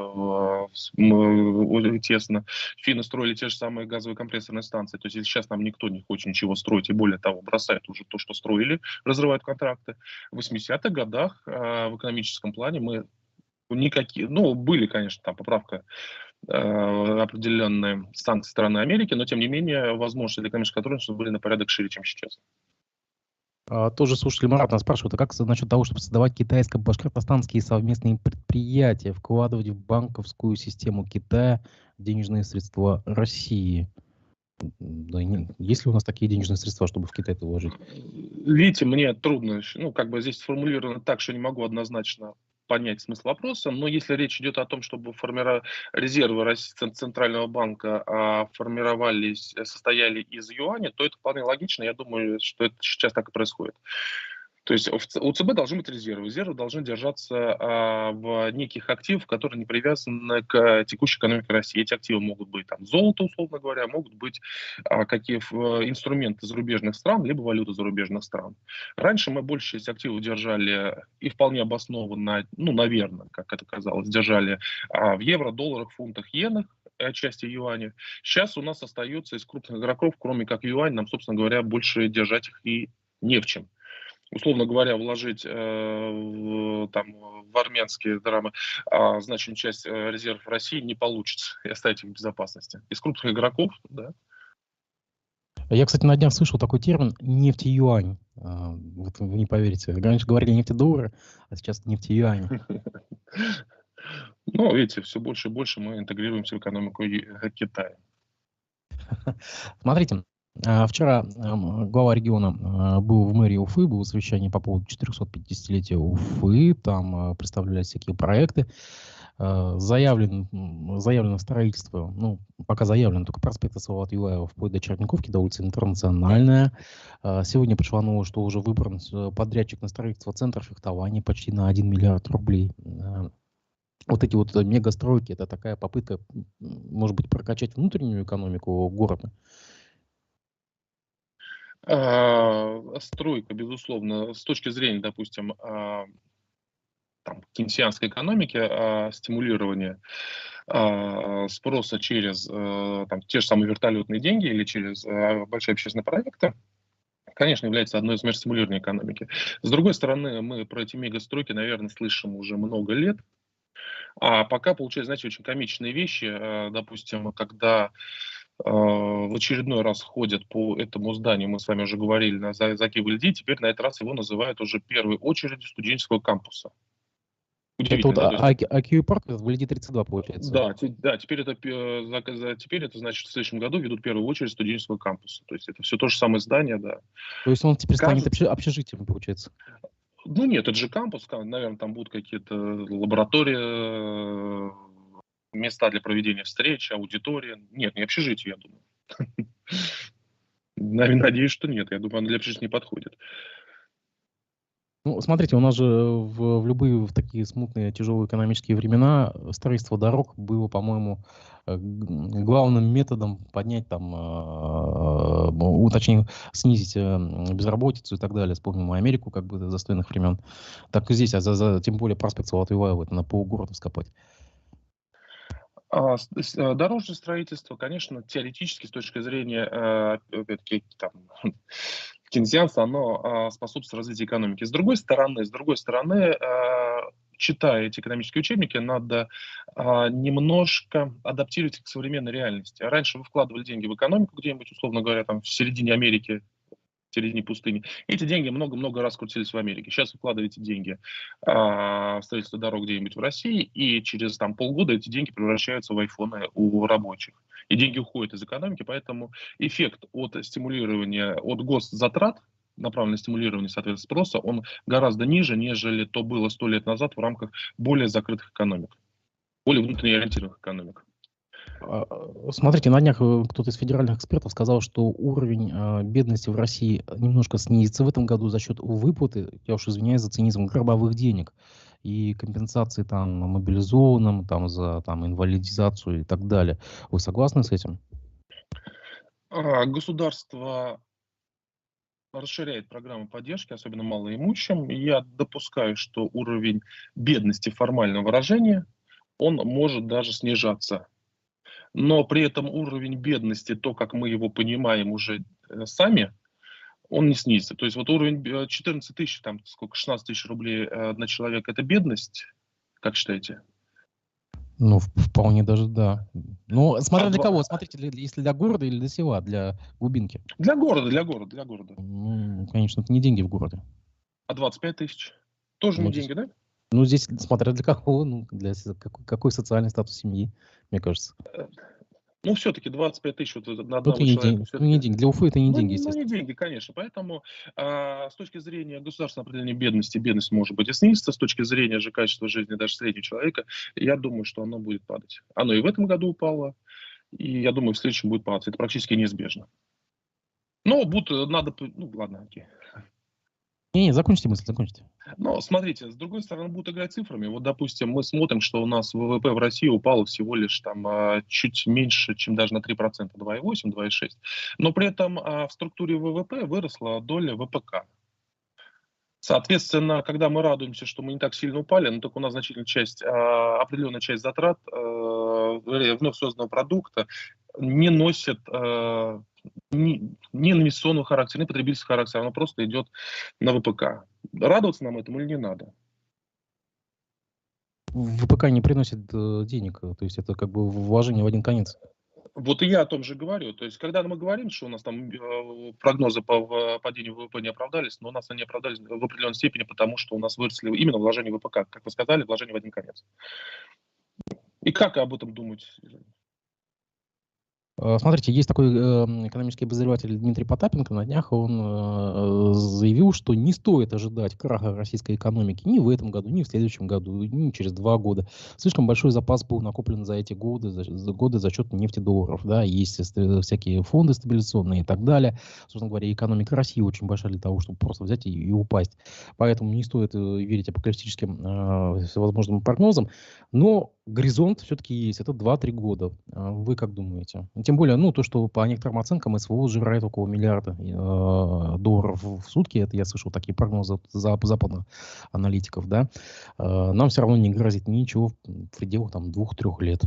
S2: мы, тесно. Финны строили те же самые газовые компрессорные станции. То есть сейчас нам никто не хочет ничего строить, и более того, бросает уже то, что строили, разрывают контракты. В 80-х годах а, в экономическом плане мы никакие, ну, были, конечно, там поправка э, определенные санкции страны Америки, но, тем не менее, возможности для экономического сотрудничества были на порядок шире, чем сейчас.
S1: А, тоже слушатели Марат нас спрашивают, а как насчет того, чтобы создавать китайско-башкортостанские совместные предприятия, вкладывать в банковскую систему Китая денежные средства России? Да, есть ли у нас такие денежные средства, чтобы в Китай это вложить?
S2: Видите, мне трудно, ну, как бы здесь сформулировано так, что не могу однозначно понять смысл вопроса, но если речь идет о том, чтобы формировать резервы Центрального банка а, формировались, э, состояли из юаня, то это вполне логично. Я думаю, что это сейчас так и происходит. То есть у ЦБ должны быть резервы. Резервы должны держаться а, в неких активах, которые не привязаны к текущей экономике России. Эти активы могут быть там золото, условно говоря, могут быть а, какие инструменты зарубежных стран, либо валюта зарубежных стран. Раньше мы большую часть активов держали и вполне обоснованно, ну, наверное, как это казалось, держали а, в евро, долларах, фунтах, иенах, отчасти юаня. Сейчас у нас остается из крупных игроков, кроме как юань, нам, собственно говоря, больше держать их и не в чем условно говоря, вложить э, в, там, в армянские драмы а, значительную часть э, резервов России не получится и оставить их в безопасности. Из крупных игроков, да.
S1: Я, кстати, на днях слышал такой термин нефть-юань. А, вот вы не поверите. Раньше говорили нефтедоллары, а сейчас нефть-юань.
S2: Ну, видите, все больше и больше мы интегрируемся в экономику Китая.
S1: Смотрите, вчера глава региона а, был в мэрии Уфы, было совещание по поводу 450-летия Уфы, там а, представлялись всякие проекты. Заявлен, заявлено строительство, ну, пока заявлено только проспекта Салават Юлаева вплоть до Черниковки, до улицы Интернациональная. Сегодня пришла новость, что уже выбран э, подрядчик на строительство центра фехтования почти на 1 миллиард рублей вот эти вот мегастройки, это такая попытка, может быть, прокачать внутреннюю экономику города.
S2: А, стройка, безусловно, с точки зрения, допустим, а, там, кейнсианской экономики, а, стимулирования спроса через там, те же самые вертолетные деньги или через большие общественные проекты, конечно, является одной из мер стимулирования экономики. С другой стороны, мы про эти мегастройки, наверное, слышим уже много лет. А пока получается, знаете, очень комичные вещи. Допустим, когда в очередной раз ходят по этому зданию, мы с вами уже говорили, на Заки Вальди, теперь на этот раз его называют уже первой очередью студенческого кампуса.
S1: Это вот IQ Park в Лиде 32 получается.
S2: Да, да теперь, это, теперь это значит в следующем году ведут первую очередь студенческого кампуса. То есть это все то же самое здание, да.
S1: То есть он теперь Кажется... станет общежитием, получается?
S2: Ну нет, это же кампус, наверное, там будут какие-то лаборатории, места для проведения встреч, аудитория. Нет, не общежитие, я думаю. Надеюсь, что нет. Я думаю, оно для общежития не подходит.
S1: Ну, смотрите, у нас же в, в любые в такие смутные, тяжелые экономические времена строительство дорог было, по-моему, э, главным методом поднять там, э, точнее, снизить э, безработицу и так далее. Вспомним Америку как бы застойных времен. Так и здесь, а за, за, тем более проспект Салатываева, это на полгорода скопать.
S2: А, дорожное строительство, конечно, теоретически с точки зрения, опять-таки, там, Кейнсианство, оно а, способствует развитию экономики. С другой стороны, с другой стороны, а, читая эти экономические учебники, надо немножко адаптировать к современной реальности. Раньше вы вкладывали деньги в экономику где-нибудь, условно говоря, там в середине Америки, середине пустыни. Эти деньги много-много раз крутились в Америке. Сейчас вкладываете деньги а, в строительство дорог где-нибудь в России, и через там, полгода эти деньги превращаются в айфоны у рабочих и деньги уходят из экономики, поэтому эффект от стимулирования, от госзатрат, направленный на стимулирование, соответственно, спроса, он гораздо ниже, нежели то было сто лет назад в рамках более закрытых экономик, более внутренне ориентированных экономик.
S1: А, смотрите, на днях э, кто-то из федеральных экспертов сказал, что уровень э, бедности в России немножко снизится в этом году за счет выплаты, я уж извиняюсь за цинизм, гробовых денег и компенсации там мобилизованным, там за там инвалидизацию и так далее. Вы согласны с этим?
S2: А, государство расширяет программы поддержки, особенно малоимущим. Я допускаю, что уровень бедности формального выражения, он может даже снижаться. Но при этом уровень бедности, то, как мы его понимаем уже э, сами, он не снизится. То есть вот уровень 14 э, тысяч, там сколько, 16 тысяч рублей э, на человека, это бедность, как считаете?
S1: Ну, вполне даже да. Ну, смотря а для кого, смотрите, если для города или для села, для глубинки.
S2: Для города, для города, для города.
S1: Ну, конечно, это не деньги в городе.
S2: А 25 тысяч? Тоже ну, не здесь, деньги, да?
S1: Ну, здесь, смотря для кого, ну, для какой, какой социальный статус семьи, мне кажется. Э,
S2: ну, все-таки 25 тысяч вот на
S1: одного это не человека. Деньги, не деньги. Для Уфы это не
S2: ну,
S1: деньги,
S2: естественно. Ну, не деньги, конечно. Поэтому а, с точки зрения государственного определения бедности, бедность может быть и снизится. С точки зрения же качества жизни даже среднего человека, я думаю, что оно будет падать. Оно и в этом году упало, и я думаю, в следующем будет падать. Это практически неизбежно. Но будут, надо... Ну, ладно, окей.
S1: Не, не, закончите мысль, закончите.
S2: Но смотрите, с другой стороны, будут играть цифрами. Вот, допустим, мы смотрим, что у нас ВВП в России упало всего лишь там а, чуть меньше, чем даже на 3%, 2,8, 2,6. Но при этом а, в структуре ВВП выросла доля ВПК. Соответственно, когда мы радуемся, что мы не так сильно упали, но только у нас значительная часть, а, определенная часть затрат вновь созданного продукта не носит не, не инвестиционного характера, не потребительского характера, оно просто идет на ВПК. Радоваться нам этому или не надо?
S1: ВПК не приносит э, денег, то есть это как бы вложение в один конец.
S2: Вот и я о том же говорю. То есть, когда мы говорим, что у нас там э, прогнозы по падению ВВП не оправдались, но у нас они оправдались в определенной степени, потому что у нас выросли именно вложения в ВПК. Как вы сказали, вложение в один конец. И как об этом думать?
S1: Э, смотрите, есть такой эм, экономический обозреватель Дмитрий Потапенко. На днях он э, заявил, что не стоит ожидать краха российской экономики ни в этом году, ни в следующем году, ни через два года. Слишком большой запас был накоплен за эти годы, за, годы за счет нефтедолларов. Да, есть всякие фонды стабилизационные и так далее. Собственно говоря, экономика России очень большая для того, чтобы просто взять и, и упасть. Поэтому не стоит э, верить апокалиптическим э, всевозможным прогнозам. Но горизонт все-таки есть. Это 2-3 года. А вы как думаете? Тем более, ну, то, что по некоторым оценкам СВО сжирает около миллиарда э, долларов в сутки, это я слышал такие прогнозы от западных аналитиков, да, э, нам все равно не грозит ничего в пределах там двух-трех лет.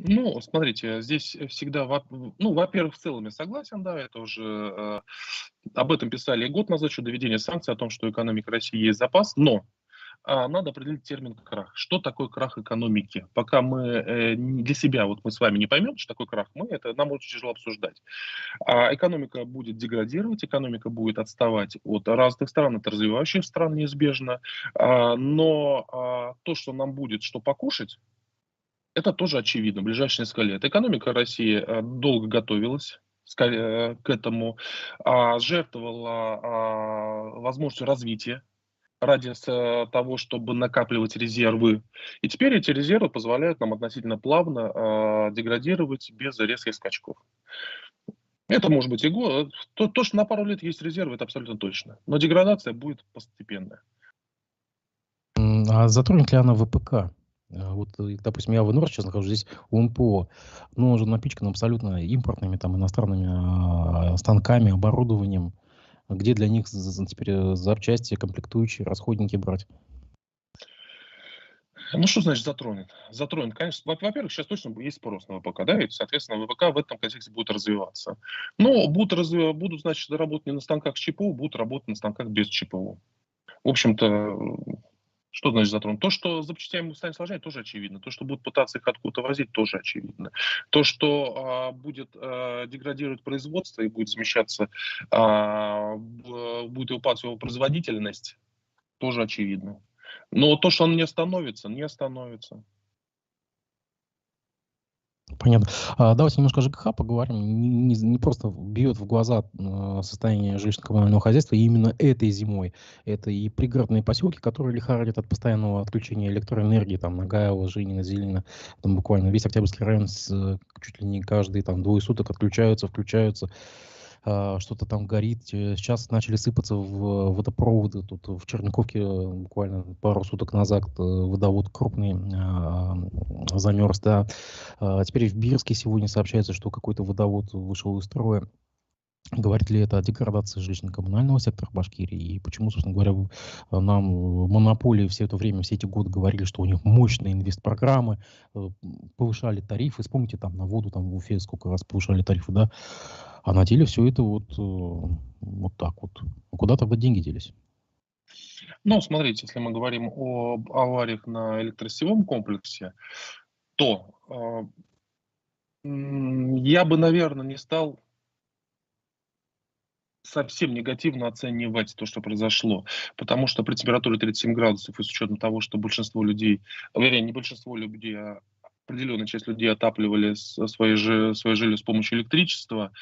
S2: Ну, смотрите, здесь всегда, ну, во-первых, в целом я согласен, да, это уже э, об этом писали год назад, что доведение санкций, о том, что экономика России есть запас, но надо определить термин крах. Что такое крах экономики? Пока мы э, для себя, вот мы с вами не поймем, что такое крах, мы это нам очень тяжело обсуждать. А экономика будет деградировать, экономика будет отставать от разных стран, от развивающих стран неизбежно. А, но а, то, что нам будет что покушать, это тоже очевидно в ближайшие несколько лет. Экономика России э, долго готовилась э, к этому, а, жертвовала а, возможностью развития ради того, чтобы накапливать резервы. И теперь эти резервы позволяют нам относительно плавно э, деградировать без резких скачков. Это может быть и год. То, то, что на пару лет есть резервы, это абсолютно точно. Но деградация будет постепенная.
S1: А затронет ли она ВПК? А вот, э, допустим, я в Инор сейчас нахожусь здесь у МПО, но он же напичкан абсолютно импортными, там, иностранными а, станками, оборудованием где для них теперь э, запчасти, комплектующие, расходники брать?
S2: Ну, что значит затронет? Затронет, конечно. Во-первых, сейчас точно есть спрос на ВПК, да, и, соответственно, ВПК в этом контексте будет развиваться. Но будут, развив... будут значит, работать не на станках с ЧПУ, будут работать на станках без ЧПУ. В общем-то, что значит затронуть? То, что запчастями станет сложнее, тоже очевидно. То, что будут пытаться их откуда-то возить, тоже очевидно. То, что а, будет а, деградировать производство и будет смещаться, а, будет упасть его производительность, тоже очевидно. Но то, что он не остановится, не остановится.
S1: Понятно. А, давайте немножко о ЖКХ поговорим. Не, не, не просто бьет в глаза э, состояние жилищно-коммунального хозяйства именно этой зимой. Это и пригородные поселки, которые лихорадят от постоянного отключения электроэнергии, там, Нагаева, Женина, Зелена, там буквально весь Октябрьский район с, э, чуть ли не каждые там двое суток отключаются, включаются. А, что-то там горит. Э, сейчас начали сыпаться в водопроводы. Тут в Черниковке буквально пару суток назад э, водовод крупный а, замерз. Да. А, теперь в Бирске сегодня сообщается, что какой-то водовод вышел из строя. Говорит ли это о деградации жилищно-коммунального сектора Башкирии? И почему, собственно говоря, нам монополии все это время, все эти годы говорили, что у них мощные инвестпрограммы, э, повышали тарифы. Вспомните, там на воду там в Уфе сколько раз повышали тарифы, да? А на деле все это вот, э, вот так вот. А куда тогда деньги делись?
S2: Ну, смотрите, если мы говорим об авариях на электросетевом комплексе, то э, я бы, наверное, не стал совсем негативно оценивать то, что произошло. Потому что при температуре 37 градусов и с учетом того, что большинство людей, вернее, не большинство людей, а определенная часть людей отапливали свои, свои жилье с помощью электричества, а,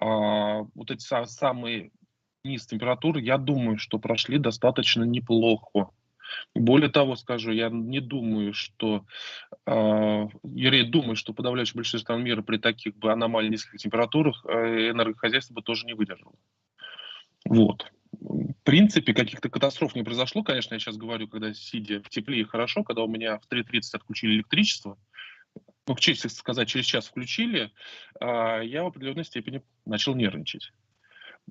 S2: вот эти самые низ температуры, я думаю, что прошли достаточно неплохо. Более того, скажу, я не думаю, что, э, я думаю, что подавляющее большинство стран мира при таких бы аномально низких температурах э, энергохозяйство бы тоже не выдержало. Вот. В принципе, каких-то катастроф не произошло. Конечно, я сейчас говорю, когда сидя в тепле и хорошо, когда у меня в 3.30 отключили электричество, ну, к чести сказать, через час включили, а, я в определенной степени начал нервничать.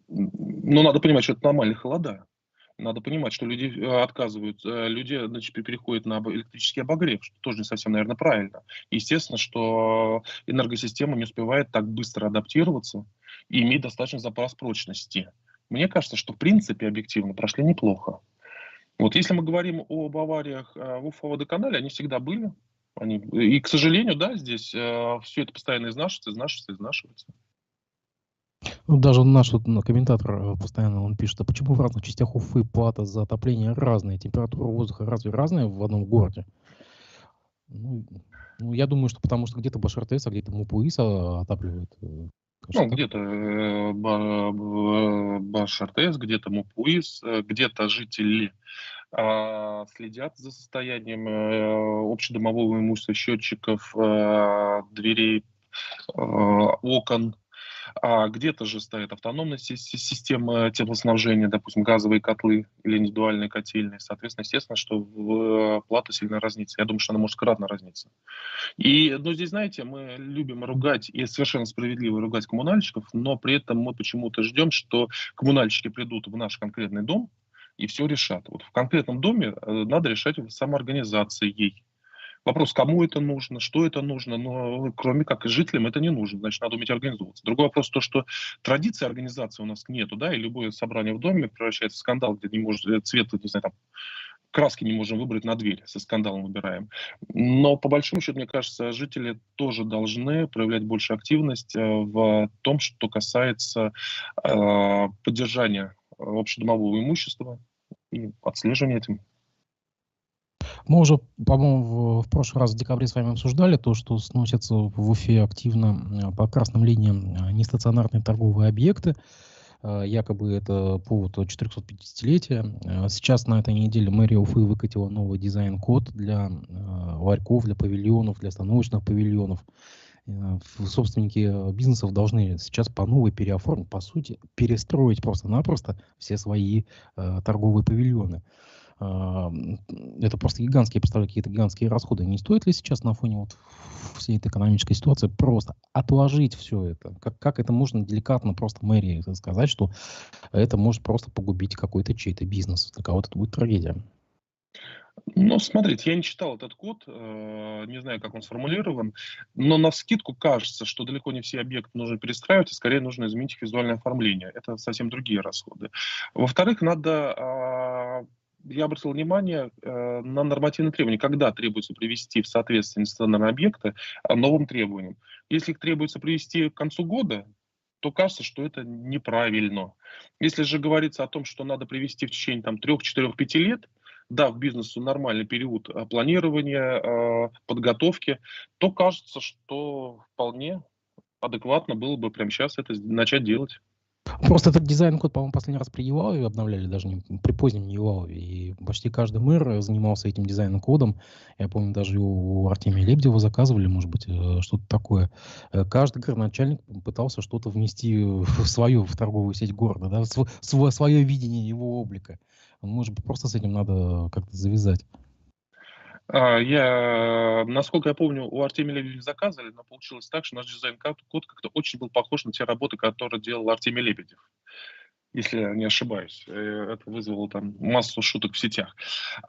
S2: Но надо понимать, что это нормальные холода. Надо понимать, что люди э, отказывают, э, люди значит, переходят на электрический обогрев, что тоже не совсем, наверное, правильно. Естественно, что энергосистема не успевает так быстро адаптироваться и иметь достаточно запас прочности. Мне кажется, что в принципе объективно прошли неплохо. Вот если мы говорим об авариях э, в Уфа-водоканале, они всегда были. Они, и, к сожалению, да, здесь э, все это постоянно изнашивается, изнашивается, изнашивается.
S1: Ну, даже наш вот, комментатор э, постоянно он пишет, а почему в разных частях Уфы плата за отопление разная, температура воздуха разве разная в одном городе? Ну, ну я думаю, что потому что где-то Башартес, а где-то Мупуис отапливают.
S2: Э, ну, где-то э, Башартес, где-то Мупуис, э, где-то жители следят за состоянием э, общедомового имущества, счетчиков, э, дверей, э, окон, а где-то же стоит автономная система теплоснабжения, допустим, газовые котлы или индивидуальные котельные. Соответственно, естественно, что плата сильно разнится. Я думаю, что она может кратно разниться. И, ну, здесь, знаете, мы любим ругать, и совершенно справедливо ругать коммунальщиков, но при этом мы почему-то ждем, что коммунальщики придут в наш конкретный дом и все решат. Вот в конкретном доме э, надо решать самоорганизацией Вопрос, кому это нужно, что это нужно, но кроме как жителям это не нужно, значит, надо уметь организовываться. Другой вопрос то, что традиции организации у нас нету, да, и любое собрание в доме превращается в скандал, где не может э, цвет, не знаю, там, краски не можем выбрать на дверь, со скандалом выбираем. Но по большому счету, мне кажется, жители тоже должны проявлять больше активность э, в том, что касается э, поддержания общедомового имущества и отслеживания этим.
S1: Мы уже, по-моему, в, в прошлый раз в декабре с вами обсуждали то, что сносятся в Уфе активно по красным линиям а, нестационарные торговые объекты. А, якобы это повод 450-летия. А, сейчас на этой неделе мэрия Уфы выкатила новый дизайн-код для ларьков, для павильонов, для остановочных павильонов. Собственники бизнесов должны сейчас по новой переоформить, по сути, перестроить просто-напросто все свои торговые павильоны это просто гигантские, представляю, какие-то гигантские расходы. Не стоит ли сейчас на фоне вот всей этой экономической ситуации просто отложить все это? Как, как это можно деликатно просто мэрии сказать, что это может просто погубить какой-то чей-то бизнес? Для кого-то это будет трагедия.
S2: Ну, смотрите, я не читал этот код, э, не знаю, как он сформулирован, но на скидку кажется, что далеко не все объекты нужно перестраивать, а скорее нужно изменить их визуальное оформление. Это совсем другие расходы. Во-вторых, надо а, я обратил внимание э, на нормативные требования, когда требуется привести в соответствие инвестиционные объекты э, новым требованиям. Если их требуется привести к концу года, то кажется, что это неправильно. Если же говорится о том, что надо привести в течение там, 3, 4, 5 лет, да, в бизнесу нормальный период э, планирования, э, подготовки, то кажется, что вполне адекватно было бы прямо сейчас это начать делать.
S1: Просто этот дизайн-код, по-моему, последний раз при Ялалове обновляли, даже не при позднем Ялалове. И почти каждый мэр занимался этим дизайн-кодом. Я помню, даже у Артемия Лебедева заказывали, может быть, э, что-то такое. Э, каждый городначальник пытался что-то внести в свою в торговую сеть города, да, в свое видение его облика. Может быть, просто с этим надо как-то завязать.
S2: А, я, насколько я помню, у Артемия Лебедева заказывали, но получилось так, что наш дизайн-код как-то очень был похож на те работы, которые делал Артемий Лебедев если я не ошибаюсь. Э, это вызвало там массу шуток в сетях.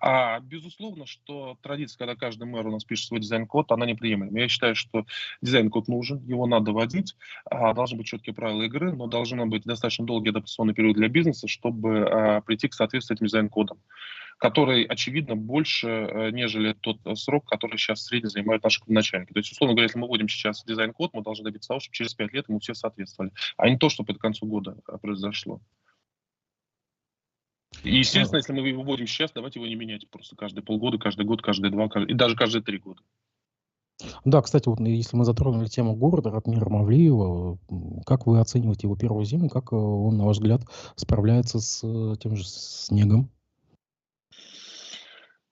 S2: А безусловно, что традиция, когда каждый мэр у нас пишет свой дизайн-код, она неприемлема. Я считаю, что дизайн-код нужен, его надо вводить, а, должны быть четкие правила игры, но должен быть достаточно долгий адаптационный период для бизнеса, чтобы а, прийти к соответствию этим дизайн-кодам который, очевидно, больше, э, нежели тот э, срок, который сейчас в среднем занимают наши начальники. То есть, условно говоря, если мы вводим сейчас дизайн-код, мы должны добиться того, чтобы через 5 лет ему все соответствовали, а не то, чтобы это к концу года э, произошло. И, естественно, если мы его вводим сейчас, давайте его не менять просто каждые полгода, каждый год, каждые два, каждый, и даже каждые три года.
S1: Да, кстати, вот если мы затронули тему города Ратмира Мавлиева, как вы оцениваете его первую зиму, как он, на ваш взгляд, справляется с тем же снегом?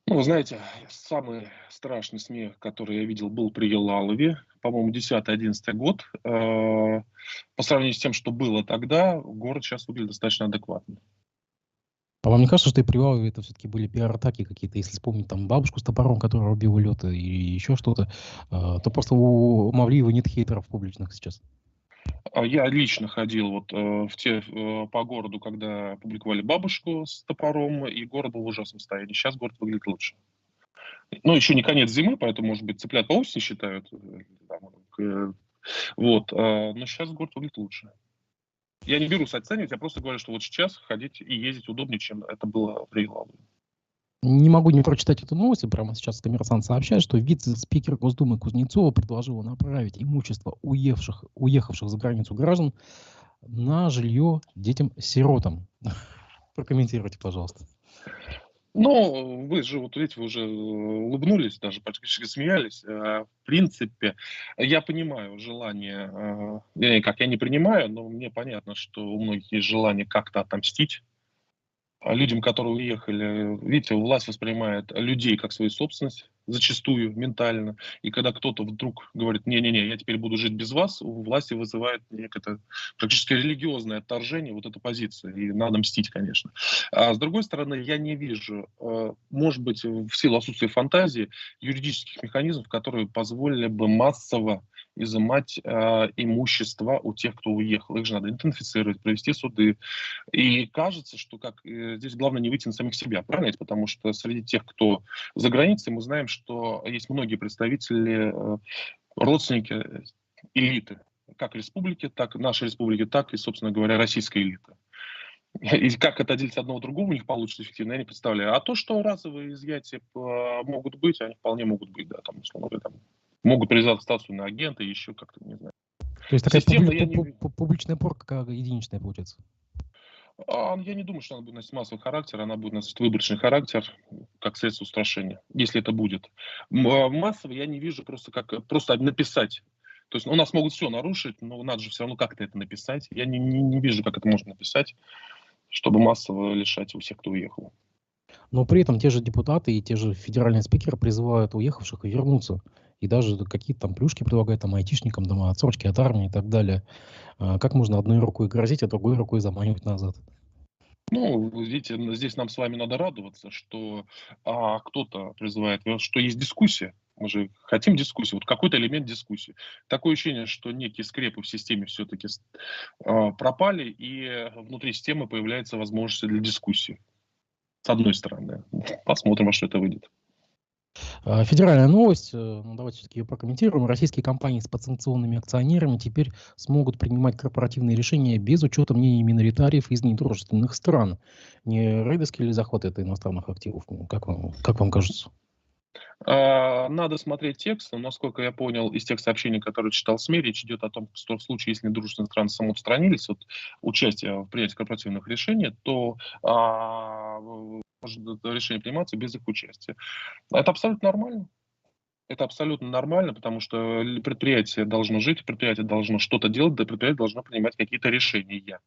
S2: Ну, знаете, самый страшный смех, который я видел, был при Елалове, по-моему, 10-11 год. Э, по сравнению с тем, что было тогда, город сейчас выглядит достаточно адекватно.
S1: А вам не кажется, что и при Елалове это все-таки были пиар-атаки какие-то, если вспомнить там бабушку с топором, которая рубила лед и еще что-то, э, то просто у Мавлиева нет хейтеров публичных сейчас?
S2: А я лично ходил вот э, в те, э, по городу, когда публиковали бабушку с топором, и город был в ужасном состоянии. Сейчас город выглядит лучше. Ну, еще не конец зимы, поэтому, может быть, цыплят по осени считают. Э, вот. Но сейчас город выглядит лучше. Я не берусь оценивать, я просто говорю, что вот сейчас ходить и ездить удобнее, чем это было при Лавре.
S1: Не могу не прочитать эту новость. Прямо сейчас коммерсант сообщает, что вице-спикер Госдумы Кузнецова предложила направить имущество уехавших, уехавших за границу граждан на жилье детям-сиротам. Прокомментируйте, пожалуйста.
S2: Ну, вы же, вот видите, вы уже улыбнулись, даже практически смеялись. А, в принципе, я понимаю желание, а, как я не принимаю, но мне понятно, что у многих есть желание как-то отомстить людям, которые уехали, видите, власть воспринимает людей как свою собственность, зачастую ментально. И когда кто-то вдруг говорит, не-не-не, я теперь буду жить без вас, у власти вызывает некое практически религиозное отторжение вот эта позиция. И надо мстить, конечно. А с другой стороны, я не вижу, э, может быть, в силу отсутствия фантазии, юридических механизмов, которые позволили бы массово изымать э, имущество у тех, кто уехал. Их же надо идентифицировать, провести суды. И кажется, что как э, здесь главное не выйти на самих себя, правильно? Потому что среди тех, кто за границей, мы знаем, что есть многие представители, э, родственники элиты, как республики, так нашей республики, так и, собственно говоря, российской элиты. И как это отделить одного другого у них получится эффективно, я не представляю. А то, что разовые изъятия могут быть, они вполне могут быть, да, там, условно говоря, там, могут привязаться статусу на агента, еще как-то, не знаю.
S1: То есть такая Система, публи- не... публичная порка единичная получается?
S2: А, я не думаю, что она будет носить массовый характер, она будет носить выборочный характер, как средство устрашения, если это будет. А, массово я не вижу просто как просто написать. То есть у нас могут все нарушить, но надо же все равно как-то это написать. Я не, не, не вижу, как это можно написать чтобы массово лишать у всех, кто уехал.
S1: Но при этом те же депутаты и те же федеральные спикеры призывают уехавших вернуться. И даже какие-то там плюшки предлагают там айтишникам, там, отсрочки от армии и так далее. А как можно одной рукой грозить, а другой рукой заманивать назад?
S2: Ну, видите, здесь нам с вами надо радоваться, что а, кто-то призывает, что есть дискуссия, мы же хотим дискуссии, вот какой-то элемент дискуссии. Такое ощущение, что некие скрепы в системе все-таки э, пропали, и внутри системы появляется возможность для дискуссии. С одной стороны. Посмотрим, во что это выйдет.
S1: А, федеральная новость, э, ну, давайте все-таки ее прокомментируем. Российские компании с потенционными акционерами теперь смогут принимать корпоративные решения без учета мнений миноритариев из недружественных стран. Не рейдерский ли захват это иностранных активов? Как вам, как вам кажется?
S2: А, надо смотреть текст, но, насколько я понял из тех сообщений, которые читал СМИ, речь идет о том, что в случае, если недружественные страны самоустранились от участия в принятии корпоративных решений, то а, может решение приниматься без их участия. Это абсолютно нормально. Это абсолютно нормально, потому что предприятие должно жить, предприятие должно что-то делать, да предприятие должно принимать какие-то решения.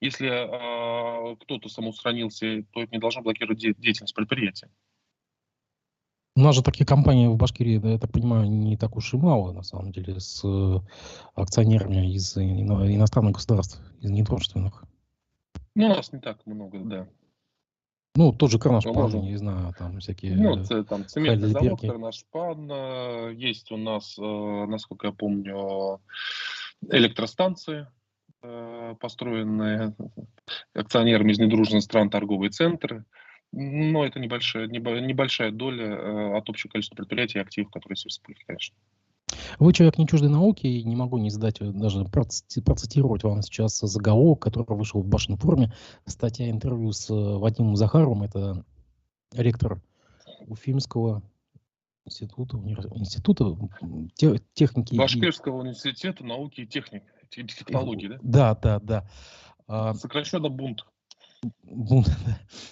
S2: Если э, кто-то самоустранился, то это не должно блокировать де- деятельность предприятия.
S1: У нас же такие компании в Башкирии, да, я так понимаю, не так уж и мало, на самом деле, с э, акционерами из ино- иностранных государств, из недружественных.
S2: Ну, у нас не так много, да.
S1: Ну, тот же Карнашпан, ну, не знаю, там всякие...
S2: Ну, там цементный завод Карнашпан, э, есть у нас, э, насколько я помню, электростанции, построенные акционерами из недружных стран торговые центры. Но это небольшая, небольшая доля э, от общего количества предприятий и активов, которые республике, конечно.
S1: Вы человек не чуждой науки, и не могу не задать, э, даже процитировать вам сейчас заголовок, который вышел в Башен форуме. Статья интервью с э, Вадимом Захаровым, это ректор Уфимского института, института техники.
S2: Башкирского университета науки и техники, технологий, да?
S1: Да, да, да.
S2: А Сокращенно бунт.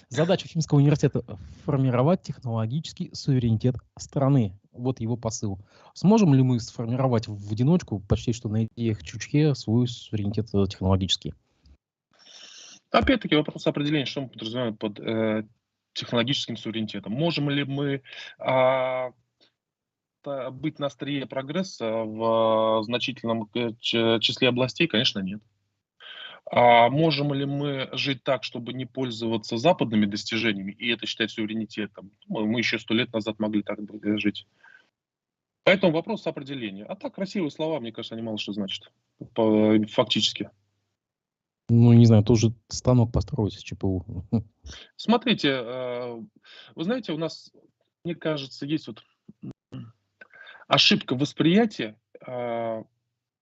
S1: Задача Уфимского университета – формировать технологический суверенитет страны. Вот его посыл. Сможем ли мы сформировать в одиночку, почти что на их чучке, свой суверенитет э, технологический?
S2: Опять-таки вопрос определения, что мы подразумеваем под э, технологическим суверенитетом. Можем ли мы э, быть на острие прогресса в значительном э, числе областей? Конечно, нет. А можем ли мы жить так, чтобы не пользоваться западными достижениями, и это считать суверенитетом? Мы еще сто лет назад могли так жить. Поэтому вопрос определения. А так, красивые слова, мне кажется, они мало что значат. Фактически.
S1: Ну, не знаю, тоже станок построить с ЧПУ.
S2: Смотрите, э, вы знаете, у нас, мне кажется, есть вот ошибка восприятия э,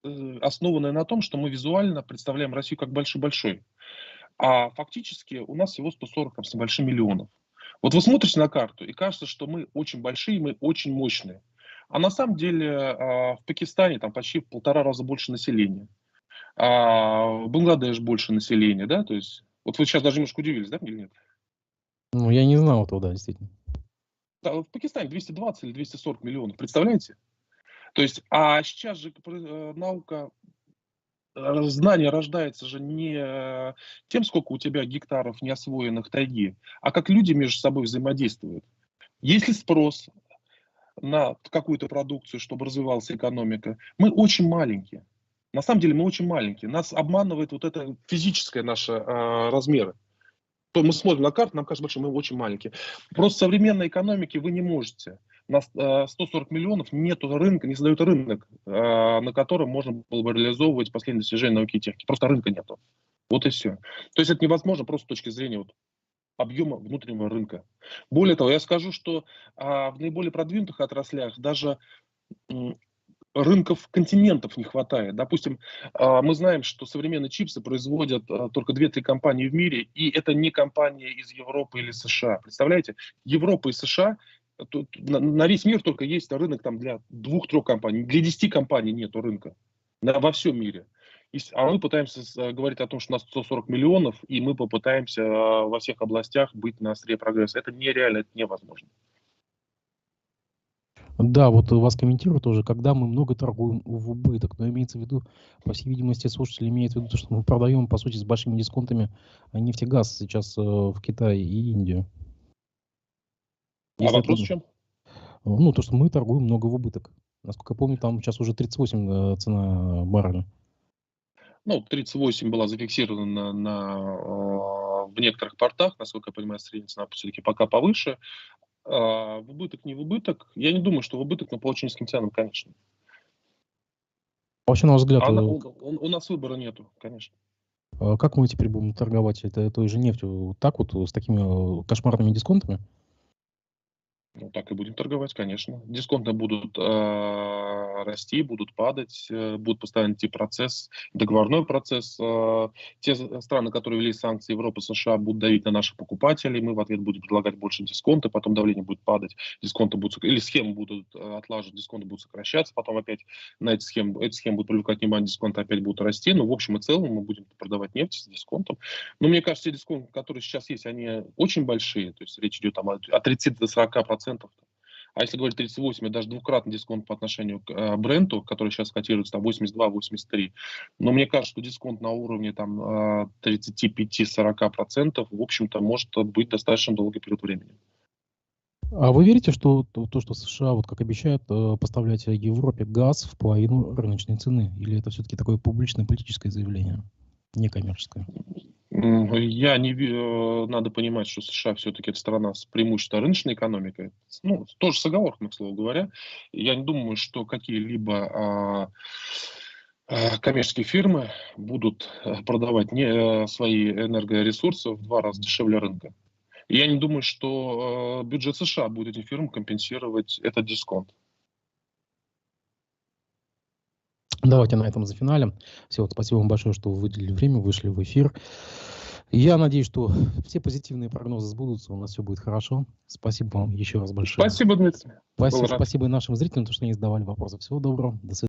S2: Э, основанная на том, что мы визуально представляем Россию как большой-большой. А фактически у нас всего 140 там, с небольшим миллионов. Вот вы смотрите на карту, и кажется, что мы очень большие, мы очень мощные. А на самом деле а, в Пакистане там почти в полтора раза больше населения. А в Бангладеш больше населения, да, то есть, вот вы сейчас даже немножко удивились, да, или нет?
S1: Ну, я не знал этого, да, действительно.
S2: Да, в Пакистане 220 или 240 миллионов, представляете? То есть, а сейчас же э, наука, э, знание рождается же не э, тем, сколько у тебя гектаров неосвоенных тайги, а как люди между собой взаимодействуют. Есть ли спрос на какую-то продукцию, чтобы развивалась экономика, мы очень маленькие. На самом деле мы очень маленькие. Нас обманывает вот это физическое наше э, размеры. То мы смотрим на карту, нам кажется, что мы очень маленькие. Просто современной экономике вы не можете на 140 миллионов нет рынка, не создает рынок, на котором можно было бы реализовывать последние достижения науки и техники. Просто рынка нету. Вот и все. То есть это невозможно просто с точки зрения вот объема внутреннего рынка. Более того, я скажу, что а, в наиболее продвинутых отраслях даже рынков континентов не хватает. Допустим, а, мы знаем, что современные чипсы производят а, только 2-3 компании в мире, и это не компании из Европы или США. Представляете, Европа и США тут на весь мир только есть рынок там для двух-трех компаний, для 10 компаний нет рынка на, во всем мире. А мы пытаемся э, говорить о том, что у нас 140 миллионов, и мы попытаемся э, во всех областях быть на острие прогресса. Это нереально, это невозможно.
S1: Да, вот вас комментируют тоже, когда мы много торгуем в убыток, но имеется в виду, по всей видимости, слушатели имеют в виду, что мы продаем, по сути, с большими дисконтами нефтегаз сейчас э, в Китае и Индию.
S2: А Если вопрос это, в чем?
S1: Ну, то, что мы торгуем много в убыток. Насколько я помню, там сейчас уже 38 цена барреля
S2: ну, 38 была зафиксирована на, на, э, в некоторых портах, насколько я понимаю, средняя цена все-таки пока повыше. А в убыток, не в убыток. Я не думаю, что в убыток, но по очень низким ценам, конечно.
S1: Вообще, на ваш взгляд... А
S2: э, у, у, у нас выбора нету, конечно.
S1: А как мы теперь будем торговать это, той же нефтью? Вот так вот, с такими э, кошмарными дисконтами?
S2: Ну, так и будем торговать, конечно. Дисконты будут э, расти, будут падать, э, будут постоянно идти процесс, договорной процесс. Э, те страны, которые ввели санкции, Европа, США, будут давить на наших покупателей, мы в ответ будем предлагать больше дисконты, потом давление будет падать, дисконты будут, или схемы будут э, отлаживать, дисконты будут сокращаться, потом опять на эти схемы, эти схемы будут привлекать внимание, дисконты опять будут расти. Но ну, в общем и целом мы будем продавать нефть с дисконтом. Но мне кажется, те дисконты, которые сейчас есть, они очень большие, то есть речь идет там, от 30 до 40 процентов процентов. А если говорить 38, это даже двукратный дисконт по отношению к э, бренду, который сейчас котируется там 82-83. Но мне кажется, что дисконт на уровне там 35-40% в общем-то может быть достаточно долгий период времени.
S1: А вы верите, что то, то, что США, вот как обещают, э, поставлять Европе газ в половину рыночной цены? Или это все-таки такое публичное политическое заявление, некоммерческое?
S2: Я не э, надо понимать, что США все-таки это страна с преимущественно рыночной экономикой. Ну, тоже с оговорками, к слову говоря. Я не думаю, что какие-либо а, а, коммерческие фирмы будут э, продавать не, а, свои энергоресурсы в два раза дешевле рынка. Я не думаю, что бюджет США будет этим фирмам компенсировать этот дисконт.
S1: Давайте на этом за финалем. Все, спасибо вам большое, что вы выделили время, вышли в эфир. Я надеюсь, что все позитивные прогнозы сбудутся, у нас все будет хорошо. Спасибо вам еще раз большое.
S2: Спасибо, Дмитрий.
S1: Спасибо, спасибо и нашим зрителям, что они задавали вопросы. Всего доброго. До свидания.